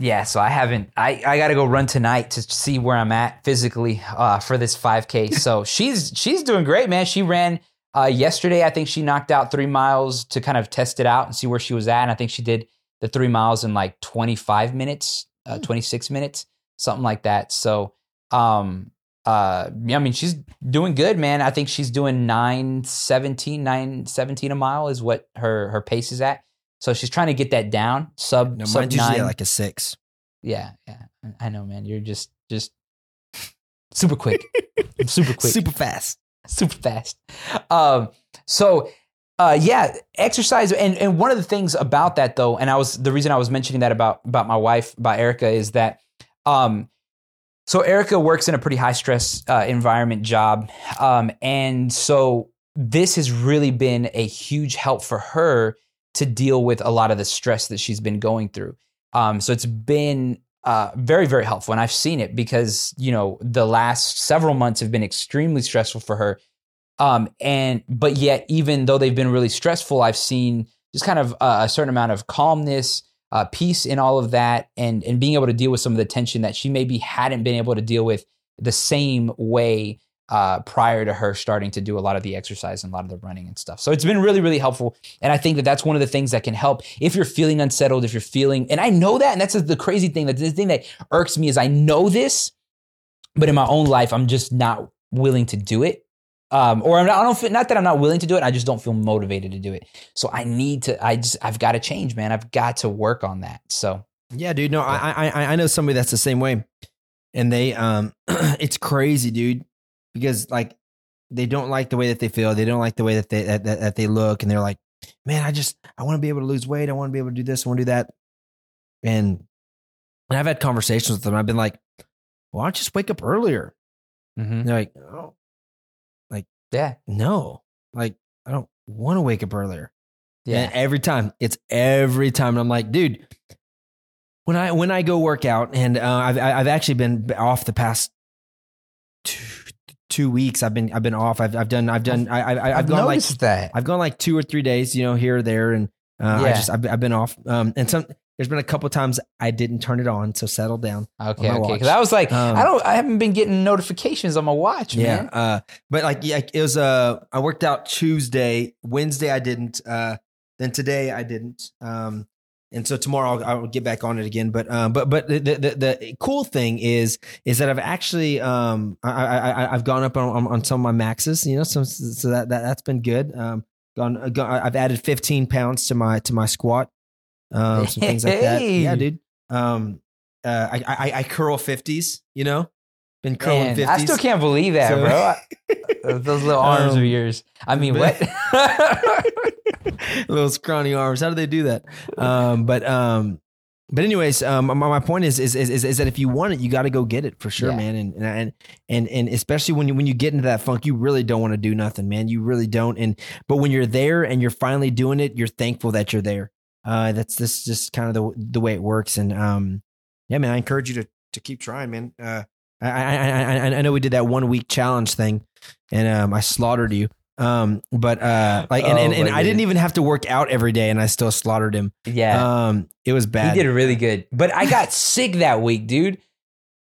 Yeah, so I haven't. I, I got to go run tonight to see where I'm at physically uh, for this 5K. [LAUGHS] So she's she's doing great, man. She ran uh, yesterday. I think she knocked out three miles to kind of test it out and see where she was at. And I think she did the three miles in like 25 minutes, uh, 26 minutes, something like that. So, um, uh, yeah, I mean, she's doing good, man. I think she's doing 917, 917 a mile is what her her pace is at. So she's trying to get that down sub No, sub nine. like a six. Yeah, yeah. I- I know, man. You're just just super quick. [LAUGHS] super quick. Super fast. super fast. Um, so uh, yeah, exercise and and one of the things about that though, and I was the reason I was mentioning that about about my wife, about Erica, is that um, so Erica works in a pretty high stress uh, environment job, um, and so this has really been a huge help for her to deal with a lot of the stress that she's been going through. Um, so it's been uh, very, very helpful. And I've seen it because, you know, the last several months have been extremely stressful for her. Um, and, but yet, even though they've been really stressful, I've seen just kind of uh, a certain amount of calmness, uh, peace in all of that, and, and being able to deal with some of the tension that she maybe hadn't been able to deal with the same way uh, prior to her starting to do a lot of the exercise and a lot of the running and stuff. So it's been really, really helpful. And I think that that's one of the things that can help if you're feeling unsettled, if you're feeling, and I know that, and that's the crazy thing that the thing that irks me is I know this, but in my own life, I'm just not willing to do it. Um, or I'm not, I don't feel, not that I'm not willing to do it. I just don't feel motivated to do it. So I need to, I just, I've got to change, man. I've got to work on that. So Yeah, dude. No, I, I I know somebody that's the same way, and they um, [CLEARS THROAT] it's crazy, dude, because like they don't like the way that they feel, they don't like the way that they that, that, that they look, and they're like, man, I just I want to be able to lose weight, I want to be able to do this, I want to do that, and and I've had conversations with them. I've been like, why don't you just wake up earlier? And they're like, oh, yeah, no, like I don't want to wake up earlier. yeah, And every time, it's every time. And I'm like, dude, when I when I go work out, and uh, I've I've actually been off the past two, two weeks. I've been I've been off. I've I've done I've done I, I I've, gone like that. I've gone like two or three days, you know, here or there, and uh, I Yeah. just I've, I've been off. Um, and some there's been a couple times I didn't turn it on, so settle down. Okay, okay. Because I was like, Um, I don't, I haven't been getting notifications on my watch, Yeah. man. Uh, but like, yeah, it was, uh, I worked out Tuesday, Wednesday I didn't, uh, then today I didn't. Um, and so tomorrow I'll, I'll get back on it again. But, um, but, but the, the, the cool thing is, is that I've actually, um, I, I, I I've gone up on, on, on some of my maxes, you know, so, so that, that, that's been good. Um, gone, gone, I've added 15 pounds to my, to my squat, um, some things like that. Hey. Yeah, dude. Um, uh, I, I, I curl 50s, you know, been curling 50s. I still can't believe that, So- bro. [LAUGHS] Those little arms Um, of yours. I mean, but- what? [LAUGHS] [LAUGHS] little scrawny arms. How do they do that? Um, but um, but anyways, um, my, my point is is, is is that if you want it, you got to go get it for sure, Yeah. man. And and and and especially when you when you get into that funk, you really don't want to do nothing, man. You really don't. And but when you're there and you're finally doing it, you're thankful that you're there. Uh, that's this just kind of the the way it works. And um, yeah, man, I encourage you to to keep trying, man. Uh, I I I I, I know we did that one week challenge thing, and um, I slaughtered you. Um, but uh, like, and, Oh, and, and I didn't even have to work out every day, and I still slaughtered him. Yeah. Um, it was bad. he did really good. But I got sick that week, dude.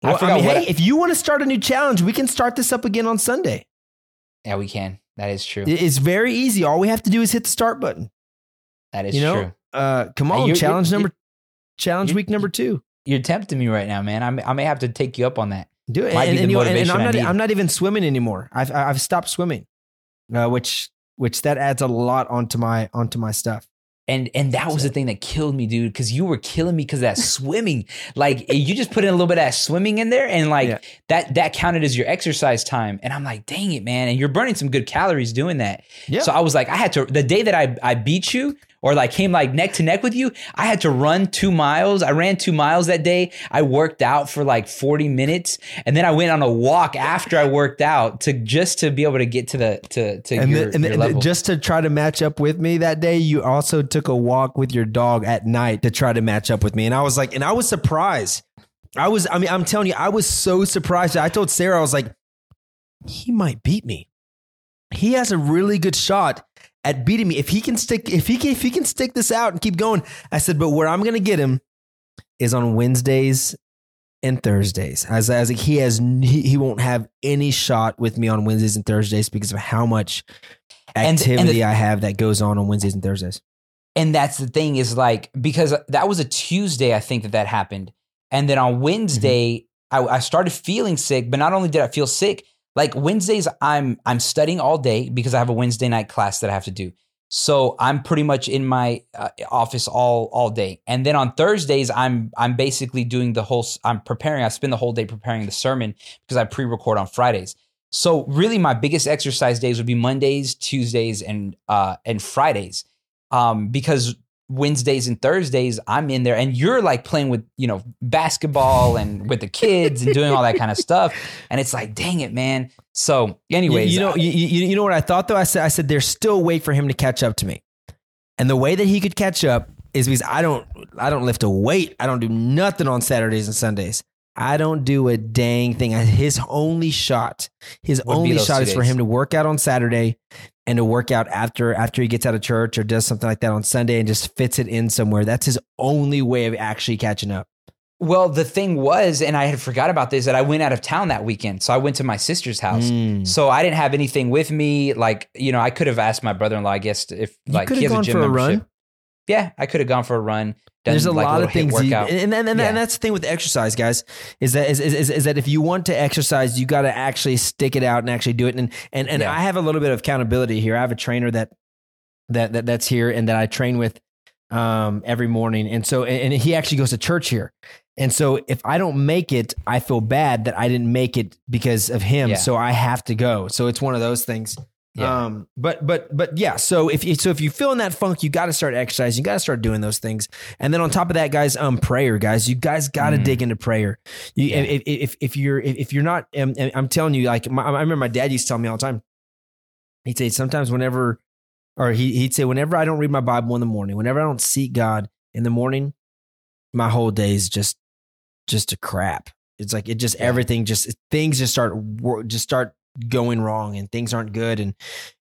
I Well, I, mean, hey, if you want to start a new challenge, we can start this up again on Sunday. Yeah, we can. That is true. It's very easy. All we have to do is hit the start button. That is you know, true. Uh, come on, you're- challenge you're- number, challenge you're- week number two. You're tempting me right now, man. I may, I may have to take you up on that. Do it. Might and, and, you and- I'm not. I'm not even swimming anymore. I've I've stopped swimming, uh, which which that adds a lot onto my onto my stuff. And and that was the thing that killed me, dude, because you were killing me because that swimming. Like you just put in a little bit of that swimming in there, and like Yeah. that that counted as your exercise time. And I'm like, dang it, man. And you're burning some good calories doing that. Yeah. So I was like, I had to the day that I I beat you or like came like neck to neck with you, I had to run two miles. I ran two miles that day. I worked out for like 40 minutes, and then I went on a walk after I worked out to just to be able to get to the to to and, your, then, and your level. just to try to match up with me that day, you also took a walk with your dog at night to try to match up with me. And I was like, and I was surprised. I was, I mean, I'm telling you, I was so surprised. I told Sarah, I was like, he might beat me. He has a really good shot at beating me. If he can stick, if he can, if he can stick this out and keep going, I said, but where I'm going to get him is on Wednesdays and Thursdays. As as like he has, he, he won't have any shot with me on Wednesdays and Thursdays because of how much And- and the- activity I have that goes on on Wednesdays and Thursdays. And that's the thing is like because that was a Tuesday, I think that that happened, and then on mm-hmm. Wednesday I, I started feeling sick. But not only did I feel sick, like Wednesdays I'm I'm studying all day because I have a Wednesday night class that I have to do. So I'm pretty much in my uh, office all all day, and then on Thursdays I'm I'm basically doing the whole. I'm preparing. I spend the whole day preparing the sermon because I pre-record on Fridays. So really, my biggest exercise days would be Mondays, Tuesdays, and uh, and Fridays um, because Wednesdays and Thursdays I'm in there, and you're like playing with you know basketball and with the kids and doing all that kind of stuff, and it's like, dang it, man. So, You- anyways, you, know, you, you, you know what I thought though. I said, I said, there's still a way for him to catch up to me, and the way that he could catch up is because I don't, I don't lift a weight. I don't do nothing on Saturdays and Sundays. I don't do a dang thing. His only shot, his only shot is for him to work out on Saturday and to work out after after he gets out of church or does something like that on Sunday and just fits it in somewhere. That's his only way of actually catching up. well, the thing was, and I had forgot about this that I went out of town that weekend, so I went to my sister's house. Mm. So I didn't have anything with me. Like, you know, I could have asked my brother-in-law, I guess, if You like he has gone a gym for a membership. run. Yeah, I could have gone for a run. Done There's a like lot little of things, you, and, and, and, Yeah. and that's the thing with exercise, guys. Is that is, is, is that if you want to exercise, you got to actually stick it out and actually do it. And and and Yeah. I have a little bit of accountability here. I have a trainer that that, that that's here and that I train with um, every morning, and so and, and he actually goes to church here. And so if I don't make it, I feel bad that I didn't make it because of him. Yeah. So I have to go. So it's one of those things. Yeah. Um, but but but yeah. So if you so if you feel in that funk, you got to start exercising. You got to start doing those things. And then on top of that, guys, um, prayer, guys, you guys got to Mm. dig into prayer. You, Yeah. if, if if you're if, you're not, um, I'm telling you, like my, I remember my dad used to tell me all the time. He'd say sometimes whenever, or he he'd say whenever I don't read my Bible in the morning, whenever I don't seek God in the morning, my whole day is just just a crap. It's like it just Yeah. everything just things just start just start going wrong and things aren't good and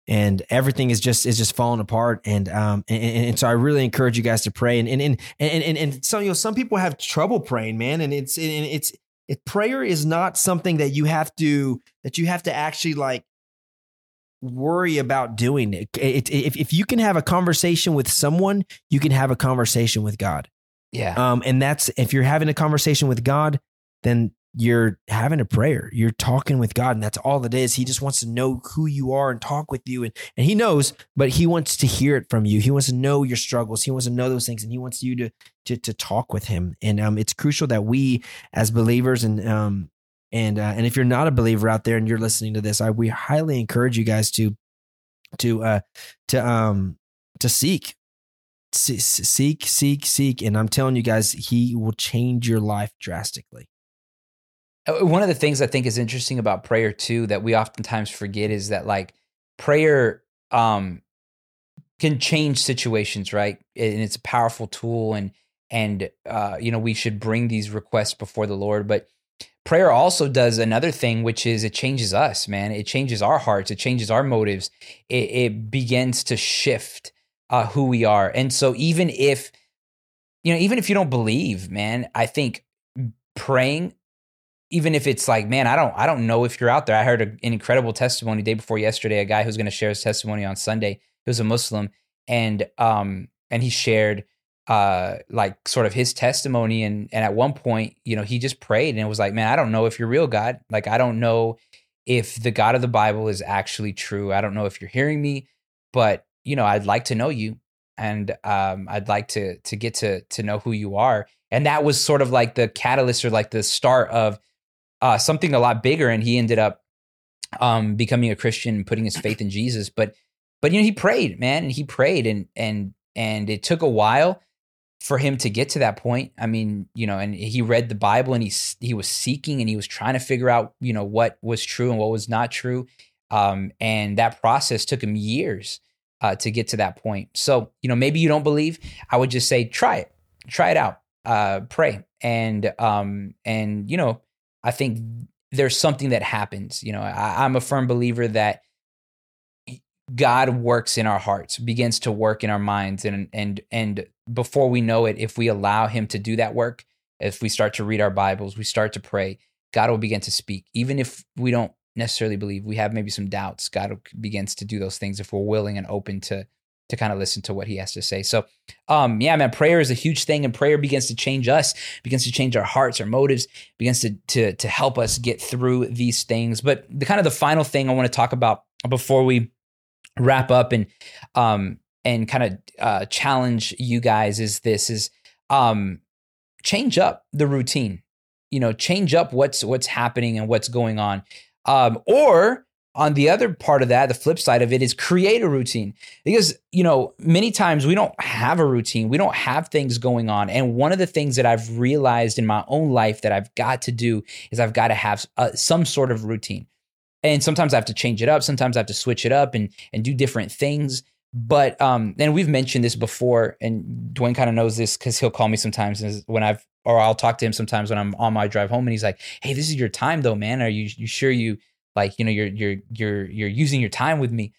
and everything is just is just falling apart and um and, and, and so I really encourage you guys to pray and and and and, and, and some you know some people have trouble praying man and it's and it's it, prayer is not something that you have to that you have to actually like worry about doing it. It- if if you can have a conversation with someone you can have a conversation with God yeah. um, and that's if you're having a conversation with God, then you're having a prayer. You're talking with God, and that's all it is. He just wants to know who you are and talk with you, and and He knows, but He wants to hear it from you. He wants to know your struggles. He wants to know those things, and He wants you to to to talk with Him. And um, it's crucial that we as believers and um and uh, and if you're not a believer out there and you're listening to this, I we highly encourage you guys to to uh to um to seek Se- seek, seek, seek. And I'm telling you guys, he will change your life drastically. Uh, One of the things I think is interesting about prayer too that we oftentimes forget is that like prayer um can change situations, right? And it's a powerful tool and and uh you know we should bring these requests before the Lord, but prayer also does another thing, which is it changes us, man. It changes our hearts. It changes our motives. It, it begins to shift uh, who we are. And so even if, you know, even if you don't believe, man, I think praying, even if it's like, man, I don't, I don't know if you're out there. I heard a, an incredible testimony day before yesterday. A guy who's going to share his testimony on Sunday. He was a Muslim, and um, and he shared uh like sort of his testimony and and at one point you know he just prayed and it was like man i don't know if you're real god like i don't know if the god of the bible is actually true i don't know if you're hearing me but you know i'd like to know you and um i'd like to to get to to know who you are and that was sort of like the catalyst or like the start of uh something a lot bigger and he ended up um becoming a christian and putting his faith in jesus. But but you know he prayed man and he prayed and and and it took a while for him to get to that point. I mean you know and he read the bible and he he was seeking and he was trying to figure out you know what was true and what was not true. Um, and that process took him years uh, to get to that point. So you know maybe you don't believe i would just say try it. Try it out. Uh, pray. And um and you know i think there's something that happens you know I, i'm a firm believer that God works in our hearts, begins to work in our minds, and and and before we know it, if we allow Him to do that work, if we start to read our Bibles, we start to pray, God will begin to speak, even if we don't necessarily believe. We have maybe some doubts. God begins to do those things if we're willing and open to to kind of listen to what He has to say. So, um, yeah, man, prayer is a huge thing, and prayer begins to change us, begins to change our hearts, our motives, begins to to to help us get through these things. But the kind of the final thing I want to talk about before we wrap up and um and kind of uh challenge you guys is this is um change up the routine you know change up what's what's happening and what's going on um or on the other part of that the flip side of it is create a routine because you know many times we don't have a routine we don't have things going on and one of the things that i've realized in my own life that i've got to do is i've got to have uh, some sort of routine and sometimes I have to change it up. Sometimes I have to switch it up and and do different things. But um, and we've mentioned this before, and Dwayne kind of knows this because he'll call me sometimes when I've or I'll talk to him sometimes when I'm on my drive home, and he's like, "Hey, this is your time though, man. Are you you sure you like you know you're you're you're you're using your time with me?"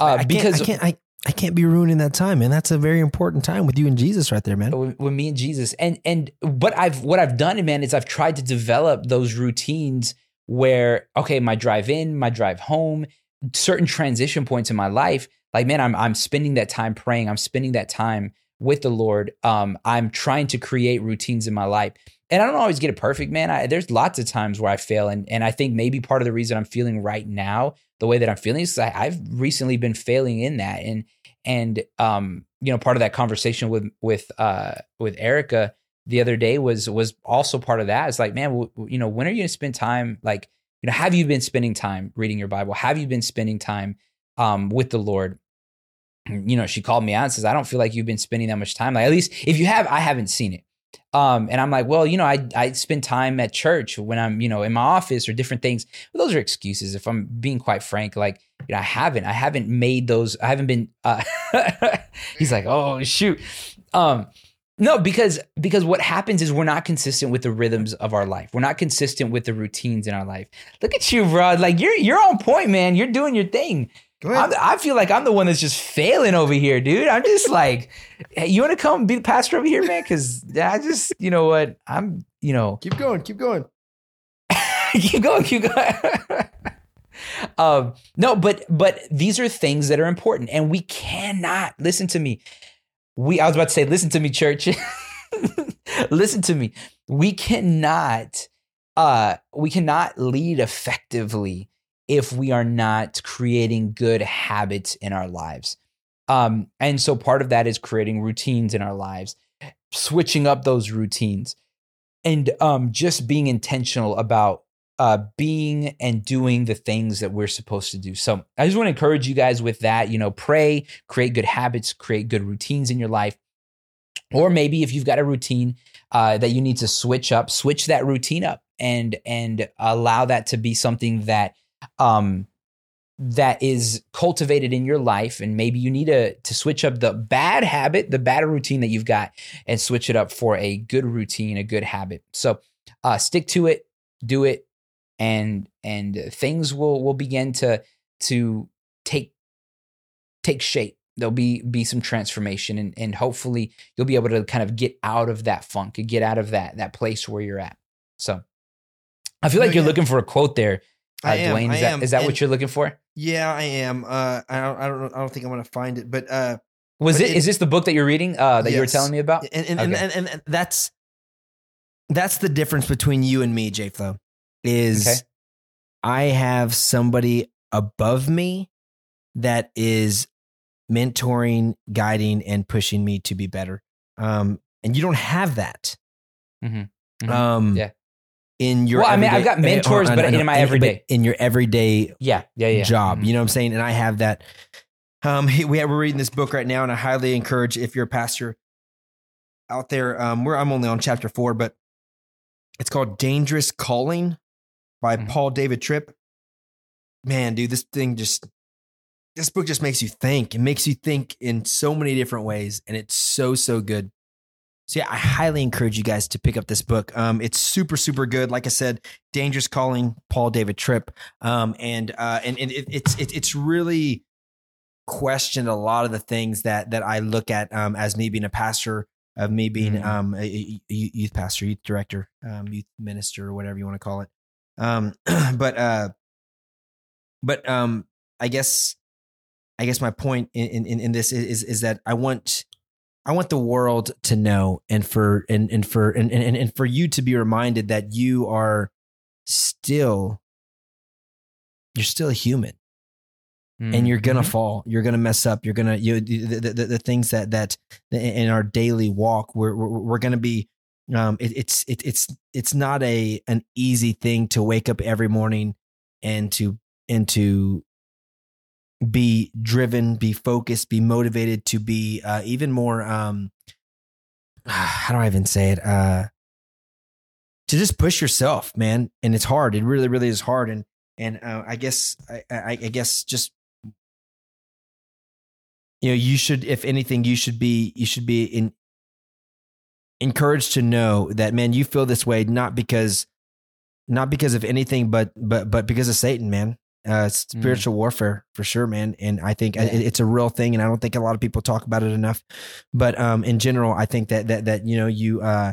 Uh, I because I can't I, I can't be ruining that time, man. That's a very important time with you and Jesus right there, man. With, with me and Jesus, and and but I've what I've done, man, is I've tried to develop those routines where okay, my drive in, my drive home, certain transition points in my life, like man, I'm I'm spending that time praying. I'm spending that time with the Lord. Um, I'm trying to create routines in my life. And I don't always get it perfect, man. I, there's lots of times where I fail, and and I think maybe part of the reason I'm feeling right now the way that I'm feeling is I, I've recently been failing in that, and and um, you know, part of that conversation with with uh with Erica the other day was was also part of that. It's like, man, w- you know, when are you going to spend time? Like, you know, have you been spending time reading your Bible? Have you been spending time um, with the Lord? You know, she called me out and says, I don't feel like you've been spending that much time. Like, at least if you have, I haven't seen it. Um, and I'm like, well, you know, I I spend time at church when I'm, you know, in my office or different things. Those are excuses. If I'm being quite frank, like, you know, I haven't, I haven't made those. I haven't been. Uh, [LAUGHS] he's like, oh shoot. Um, no, because because what happens is we're not consistent with the rhythms of our life. We're not consistent with the routines in our life. Look at you, bro. Like you're you're on point, man. You're doing your thing. I feel like I'm the one that's just failing over here, dude. I'm just [LAUGHS] like, hey, you want to come be the pastor over here, man? Because I just, you know what, I'm, you know, keep going, keep going, [LAUGHS] keep going, keep going. [LAUGHS] um, no, but but these are things that are important, and we cannot listen to me we I was about to say, listen to me, church. listen to me. We cannot uh we cannot lead effectively if we are not creating good habits in our lives. Um, and so part of that is creating routines in our lives, switching up those routines, and um, just being intentional about uh, being and doing the things that we're supposed to do. So I just want to encourage you guys with that. You know, pray, create good habits, create good routines in your life. Or maybe if you've got a routine uh, that you need to switch up, switch that routine up and and allow that to be something that um, that is cultivated in your life and maybe you need to to switch up the bad habit the bad routine that you've got and switch it up for a good routine a good habit so uh, stick to it do it, and and things will will begin to to take take shape. There'll be be some transformation, and and hopefully you'll be able to kind of get out of that funk, and get out of that that place where you're at. So, I feel like you're yeah. looking for a quote there, uh, I am, Dwayne. I Is that am. is that And- what you're looking for? Yeah, I am. Uh, I don't, I don't, I don't think I'm gonna find it, but uh, Was But it? it- Is this the book that you're reading? Uh, that you were telling me about? and and, and, Okay. and, and, and that's that's the difference between you and me, J Flow. Is Okay. I have somebody above me that is mentoring, guiding, and pushing me to be better. Um, and you don't have that. Mhm. Mhm. Um, Yeah. In your Well, I mean, I've got mentors, uh, but in my everyday. in your everyday Yeah, yeah, yeah. job. Mhm. You know what I'm saying? And I have that. Um, [LAUGHS] we have, we're reading this book right now, and I highly encourage if you're a pastor out there. Um, we're I'm only on chapter four, but it's called "Dangerous Calling" by Mhm. Paul David Tripp. Man, dude, this thing just this book just makes you think. It makes you think in so many different ways, and it's so so good. So yeah, I highly encourage you guys to pick up this book. Um, it's super super good. Like I said, "Dangerous Calling," Paul David Tripp um, and uh, and, and it, it's it, it's really questioned a lot of the things that that I look at um, as me being a pastor, of me being Mhm. um, a, a- a youth pastor, youth director, um, youth minister, or whatever you want to call it. Um, [CLEARS THROAT] but uh, but um, I guess I guess my point in in, in this is is that I want. I want the world to know and for and, and for and, and, and for you to be reminded that you are still you're still human. And you're gonna Mhm. fall. You're gonna mess up. You're gonna you the, the, the, the things that that in our daily walk we're we're, we're gonna be um it, it's it, it's it's not a an easy thing to wake up every morning and to and to be driven be focused be motivated to be uh even more um [SIGHS] how do i even say it? Uh to just push yourself man and it's hard. It really really is hard and and uh, i guess I, I i guess just you know you should if anything you should be you should be in encouraged to know that man you feel this way not because not because of anything but but but because of satan man uh spiritual warfare for sure man. And i think Yeah. it, it's a real thing and i don't think a lot of people talk about it enough. But um in general i think that that that you know you uh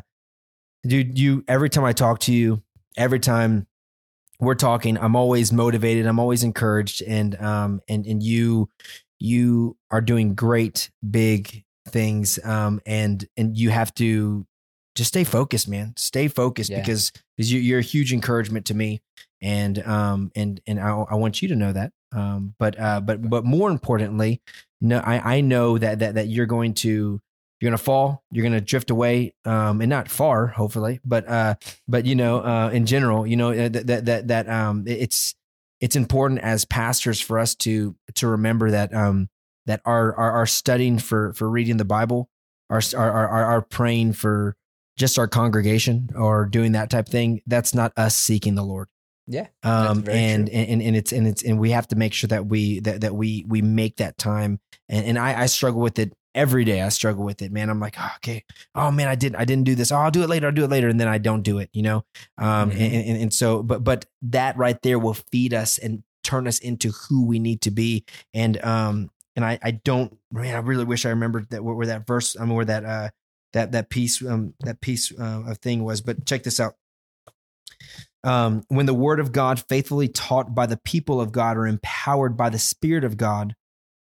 dude you every time i talk to you every time we're talking i'm always motivated i'm always encouraged and um and and you you are doing great big things um and and you have to just stay focused man. Stay focused Yeah. because because you, you're a huge encouragement to me. And um and and I, I want you to know that. Um but uh but but more importantly no i i know that that that you're going to you're gonna fall you're gonna drift away um and not far hopefully but uh but you know uh in general you know uh, that that that, that um it's it's important as pastors for us to to remember that um that our our, our studying for for reading the bible our, our our our praying for just our congregation or doing that type of thing that's not us seeking the lord. Yeah, um very and, and and it's and it's and we have to make sure that we that, that we we make that time. And, and i i struggle with it every day. I struggle with it man. I'm like oh, okay. Oh man i didn't i didn't do this. Oh i'll do it later. I'll do it later. And then i don't do it you know? Um Mhm. and, and and so but but that right there will feed us and turn us into who we need to be. And um and i i don't man i really wish i remembered that where, where that verse i mean where that uh that that piece um that piece uh, of thing was but check this out um, when the word of God, faithfully taught by the people of God, or empowered by the Spirit of God,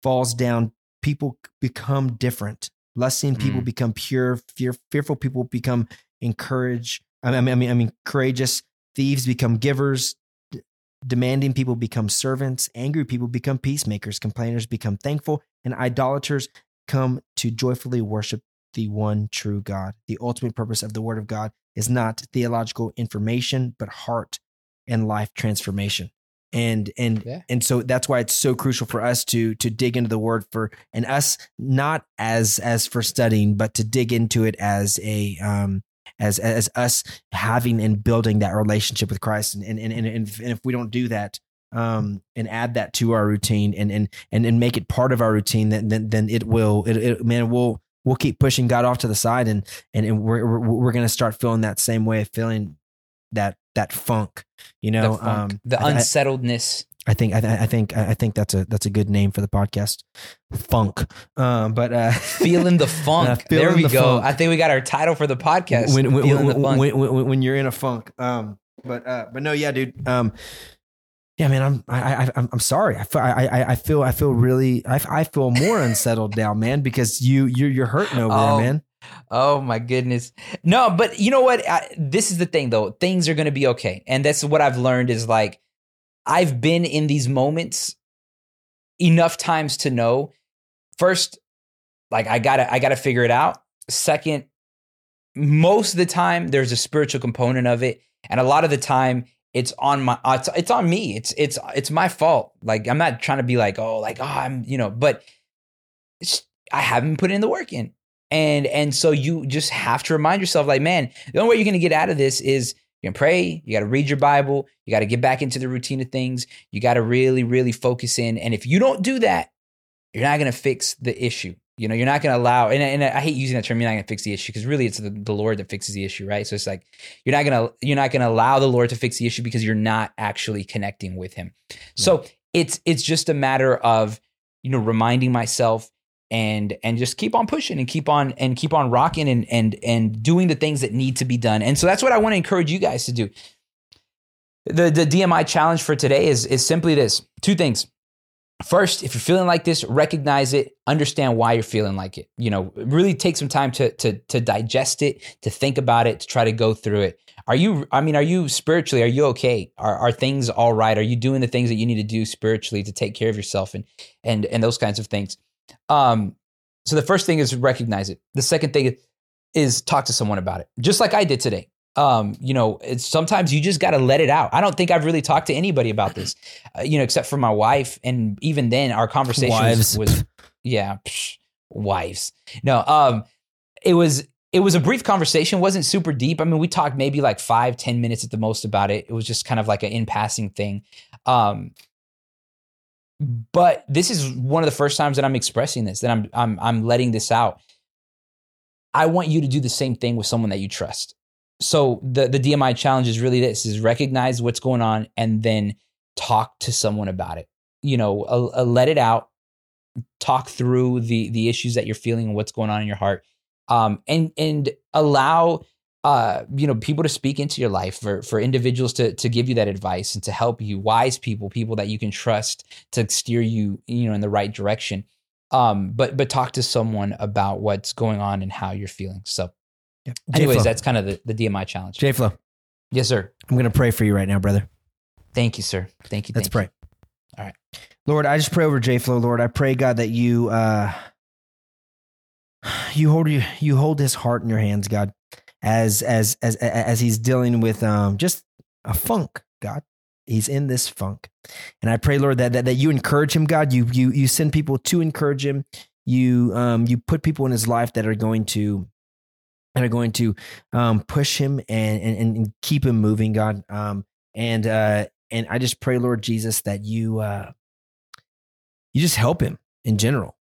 falls down, people become different. Lust-seeing people Mm. become pure. Fear, fearful people become encouraged. I mean, I mean, I mean, courageous. Thieves become givers. D- demanding people become servants. Angry people become peacemakers. Complainers become thankful, and idolaters come to joyfully worship the one true God. The ultimate purpose of the Word of God is not theological information, but heart and life transformation. And and Yeah. and so that's why it's so crucial for us to to dig into the word for and us not as as for studying, but to dig into it as a um as as us having and building that relationship with Christ. And and and, and, and if, and if we don't do that, um, and add that to our routine and and and, and make it part of our routine, then then, then it will it, it man we'll we'll keep pushing God off to the side and and, and we're we're, we're going to start feeling that same way of feeling that that funk. You know, the, funk, um, the I- I- unsettledness. I think I, I think I think that's a that's a good name for the podcast, funk. Um, but uh, feeling the [LAUGHS] funk. Uh, there we the go. funk. I think we got our title for the podcast. when when, feeling when, the funk. when, when, when you're in a funk. Um, but uh, but no, yeah, dude. Um, yeah, man, I'm I, I I'm, I'm sorry. I feel I, I I feel I feel really I, I feel more unsettled now, man, because you you're you're hurting over Oh, there, man. Oh my goodness. No, but you know what? I, this is the thing though. Things are going to be okay. And that's what I've learned is like I've been in these moments enough times to know first like I got to I got to figure it out. Second, most of the time there's a spiritual component of it and a lot of the time it's on my uh, it's, it's on me. It's it's it's my fault. Like I'm not trying to be like, "Oh, like oh, I'm, you know, but I haven't put in the work in and and so you just have to remind yourself like man the only way you're going to get out of this is you're going to pray you got to read your bible you got to get back into the routine of things you got to really really focus in and if you don't do that you're not going to fix the issue you know you're not going to allow and, and i hate using that term you're not going to fix the issue because really it's the, the lord that fixes the issue right so it's like you're not going to you're not going to allow the lord to fix the issue because you're not actually connecting with him so it's it's just a matter of you know reminding myself and and just keep on pushing and keep on and keep on rocking and and and doing the things that need to be done. And so that's what I want to encourage you guys to do. The the DMI challenge for today is is simply this. Two things. First, if you're feeling like this, recognize it, understand why you're feeling like it. You know, really take some time to to to digest it, to think about it, to try to go through it. Are you I mean, are you spiritually, are you okay? Are are things all right? Are you doing the things that you need to do spiritually to take care of yourself and and and those kinds of things? Um, so the first thing is recognize it. The second thing is talk to someone about it, just like I did today. Um, you know, it's sometimes you just got to let it out. I don't think I've really talked to anybody about this, uh, you know, except for my wife, and even then, our conversation was, was yeah, psh, wives. No, um, it was it was a brief conversation. wasn't super deep. I mean, we talked maybe like five, ten minutes at the most about it. It was just kind of like an in passing thing. Um, but this is one of the first times that I'm expressing this, that I'm I'm I'm letting this out. I want you to do the same thing with someone that you trust. So the the DMI challenge is really this: is recognize what's going on and then talk to someone about it. You know, let it out. Talk through the the issues that you're feeling and what's going on in your heart, um, and and allow uh, you know, people to speak into your life, for for individuals to to give you that advice and to help you, wise people, people that you can trust to steer you, you know, in the right direction. Um, but but talk to someone about what's going on and how you're feeling. So, anyways, J-Flo. that's kind of the, the DMI challenge. J Flo, yes, sir. I'm gonna pray for you right now, brother. Thank you, sir. Thank you. Let's thank you. pray. All right. Lord, I just pray over J Flow, Lord. I pray, God, that you uh you hold you you hold his heart in your hands, God, as as as as he's dealing with um just a funk, God. He's in this funk. And I pray, Lord, that that, that you encourage him, God. You you you send people to encourage him. You um you put people in his life that are going to that are going to um push him and and, and keep him moving, God. Um and uh and I just pray, Lord Jesus, that you uh you just help him in general.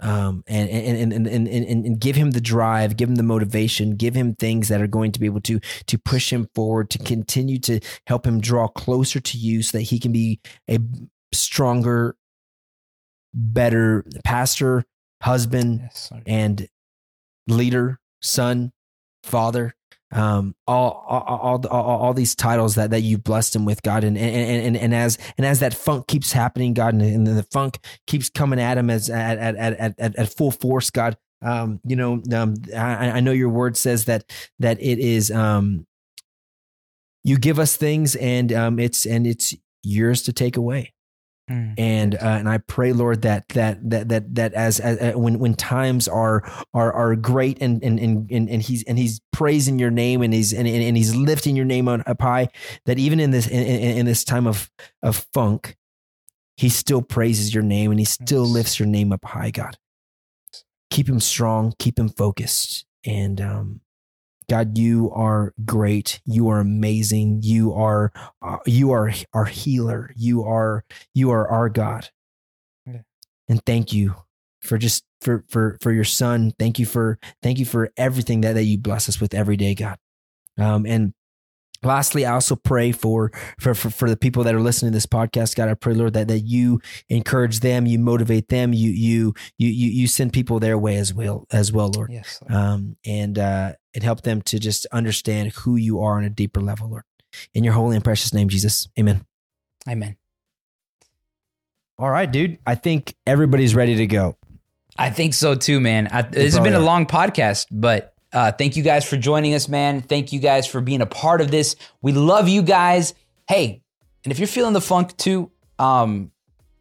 Um, and, and, and, and, and, and give him the drive, give him the motivation, give him things that are going to be able to, to push him forward, to continue to help him draw closer to you so that he can be a stronger, better pastor, husband, Yes, and leader, son, father, um, all, all, all, all, these titles that, that you've blessed him with, God. And, and, and, and as, and as that funk keeps happening, God, and, the funk keeps coming at him as, at, at, at, at, at full force, God, um, you know, um, I, I know your word says that, that it is, um, you give us things and, um, it's, and it's yours to take away Mm. and uh, and I pray, Lord, that that that that that as, as uh, when when times are are are great and and and and, and he's and he's praising your name and he's and, and, and he's lifting your name on up high, that even in this in, in, this time of of funk, he still praises your name and he still lifts your name up high, God. Keep him strong, keep him focused, and um, God, you are great. You are amazing. You are uh, you are our healer. You are you are our God. Yeah. And thank you for just for for for your son. Thank you for thank you for everything that, that you bless us with every day, God. Um and Lastly, I also pray for, for for for the people that are listening to this podcast. God, I pray, Lord, that that you encourage them, you motivate them, you you you you you send people their way as well as well, Lord. Yes. Um, and uh, and help them to just understand who you are on a deeper level, Lord. In your holy and precious name, Jesus. Amen. Amen. All right, dude. I think everybody's ready to go. I think so too, man. I, this has been a long podcast, but uh, thank you guys for joining us, man. Thank you guys for being a part of this. We love you guys. Hey, and if you're feeling the funk too, um,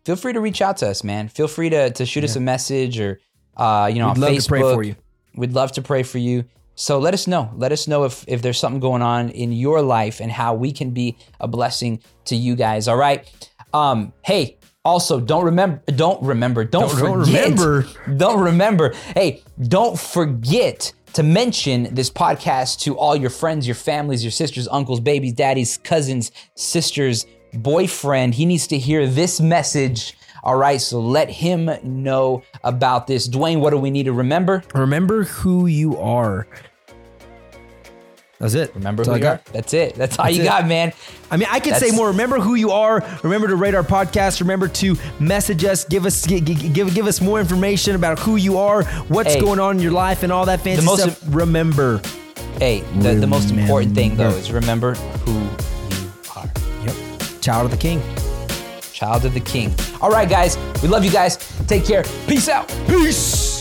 feel free to reach out to us, man. Feel free to to shoot us a message or uh, you know, We'd on love Facebook. to pray for you. We'd love to pray for you. So let us know. Let us know if if there's something going on in your life and how we can be a blessing to you guys. All right. Um, hey, also don't remember don't remember don't, Don't- don't forget remember. [LAUGHS] don't remember hey don't forget to mention this podcast to all your friends your families your sisters uncles babies daddies cousins sisters boyfriend he needs to hear this message all right so let him know about this dwayne what do we need to remember Remember who you are. That's it. remember That's who you got. are that's it that's all you it. got man I mean, I could say more. Remember who you are. Remember to rate our podcast. Remember to message us. Give us gi- gi- give give us more information about who you are, what's Hey. going on in your life, and all that fancy most stuff. remember. hey the, the most important thing though is remember who you are Yep. Child of the King. Child of the king. All right guys we love you guys. Take care. Peace out. Peace.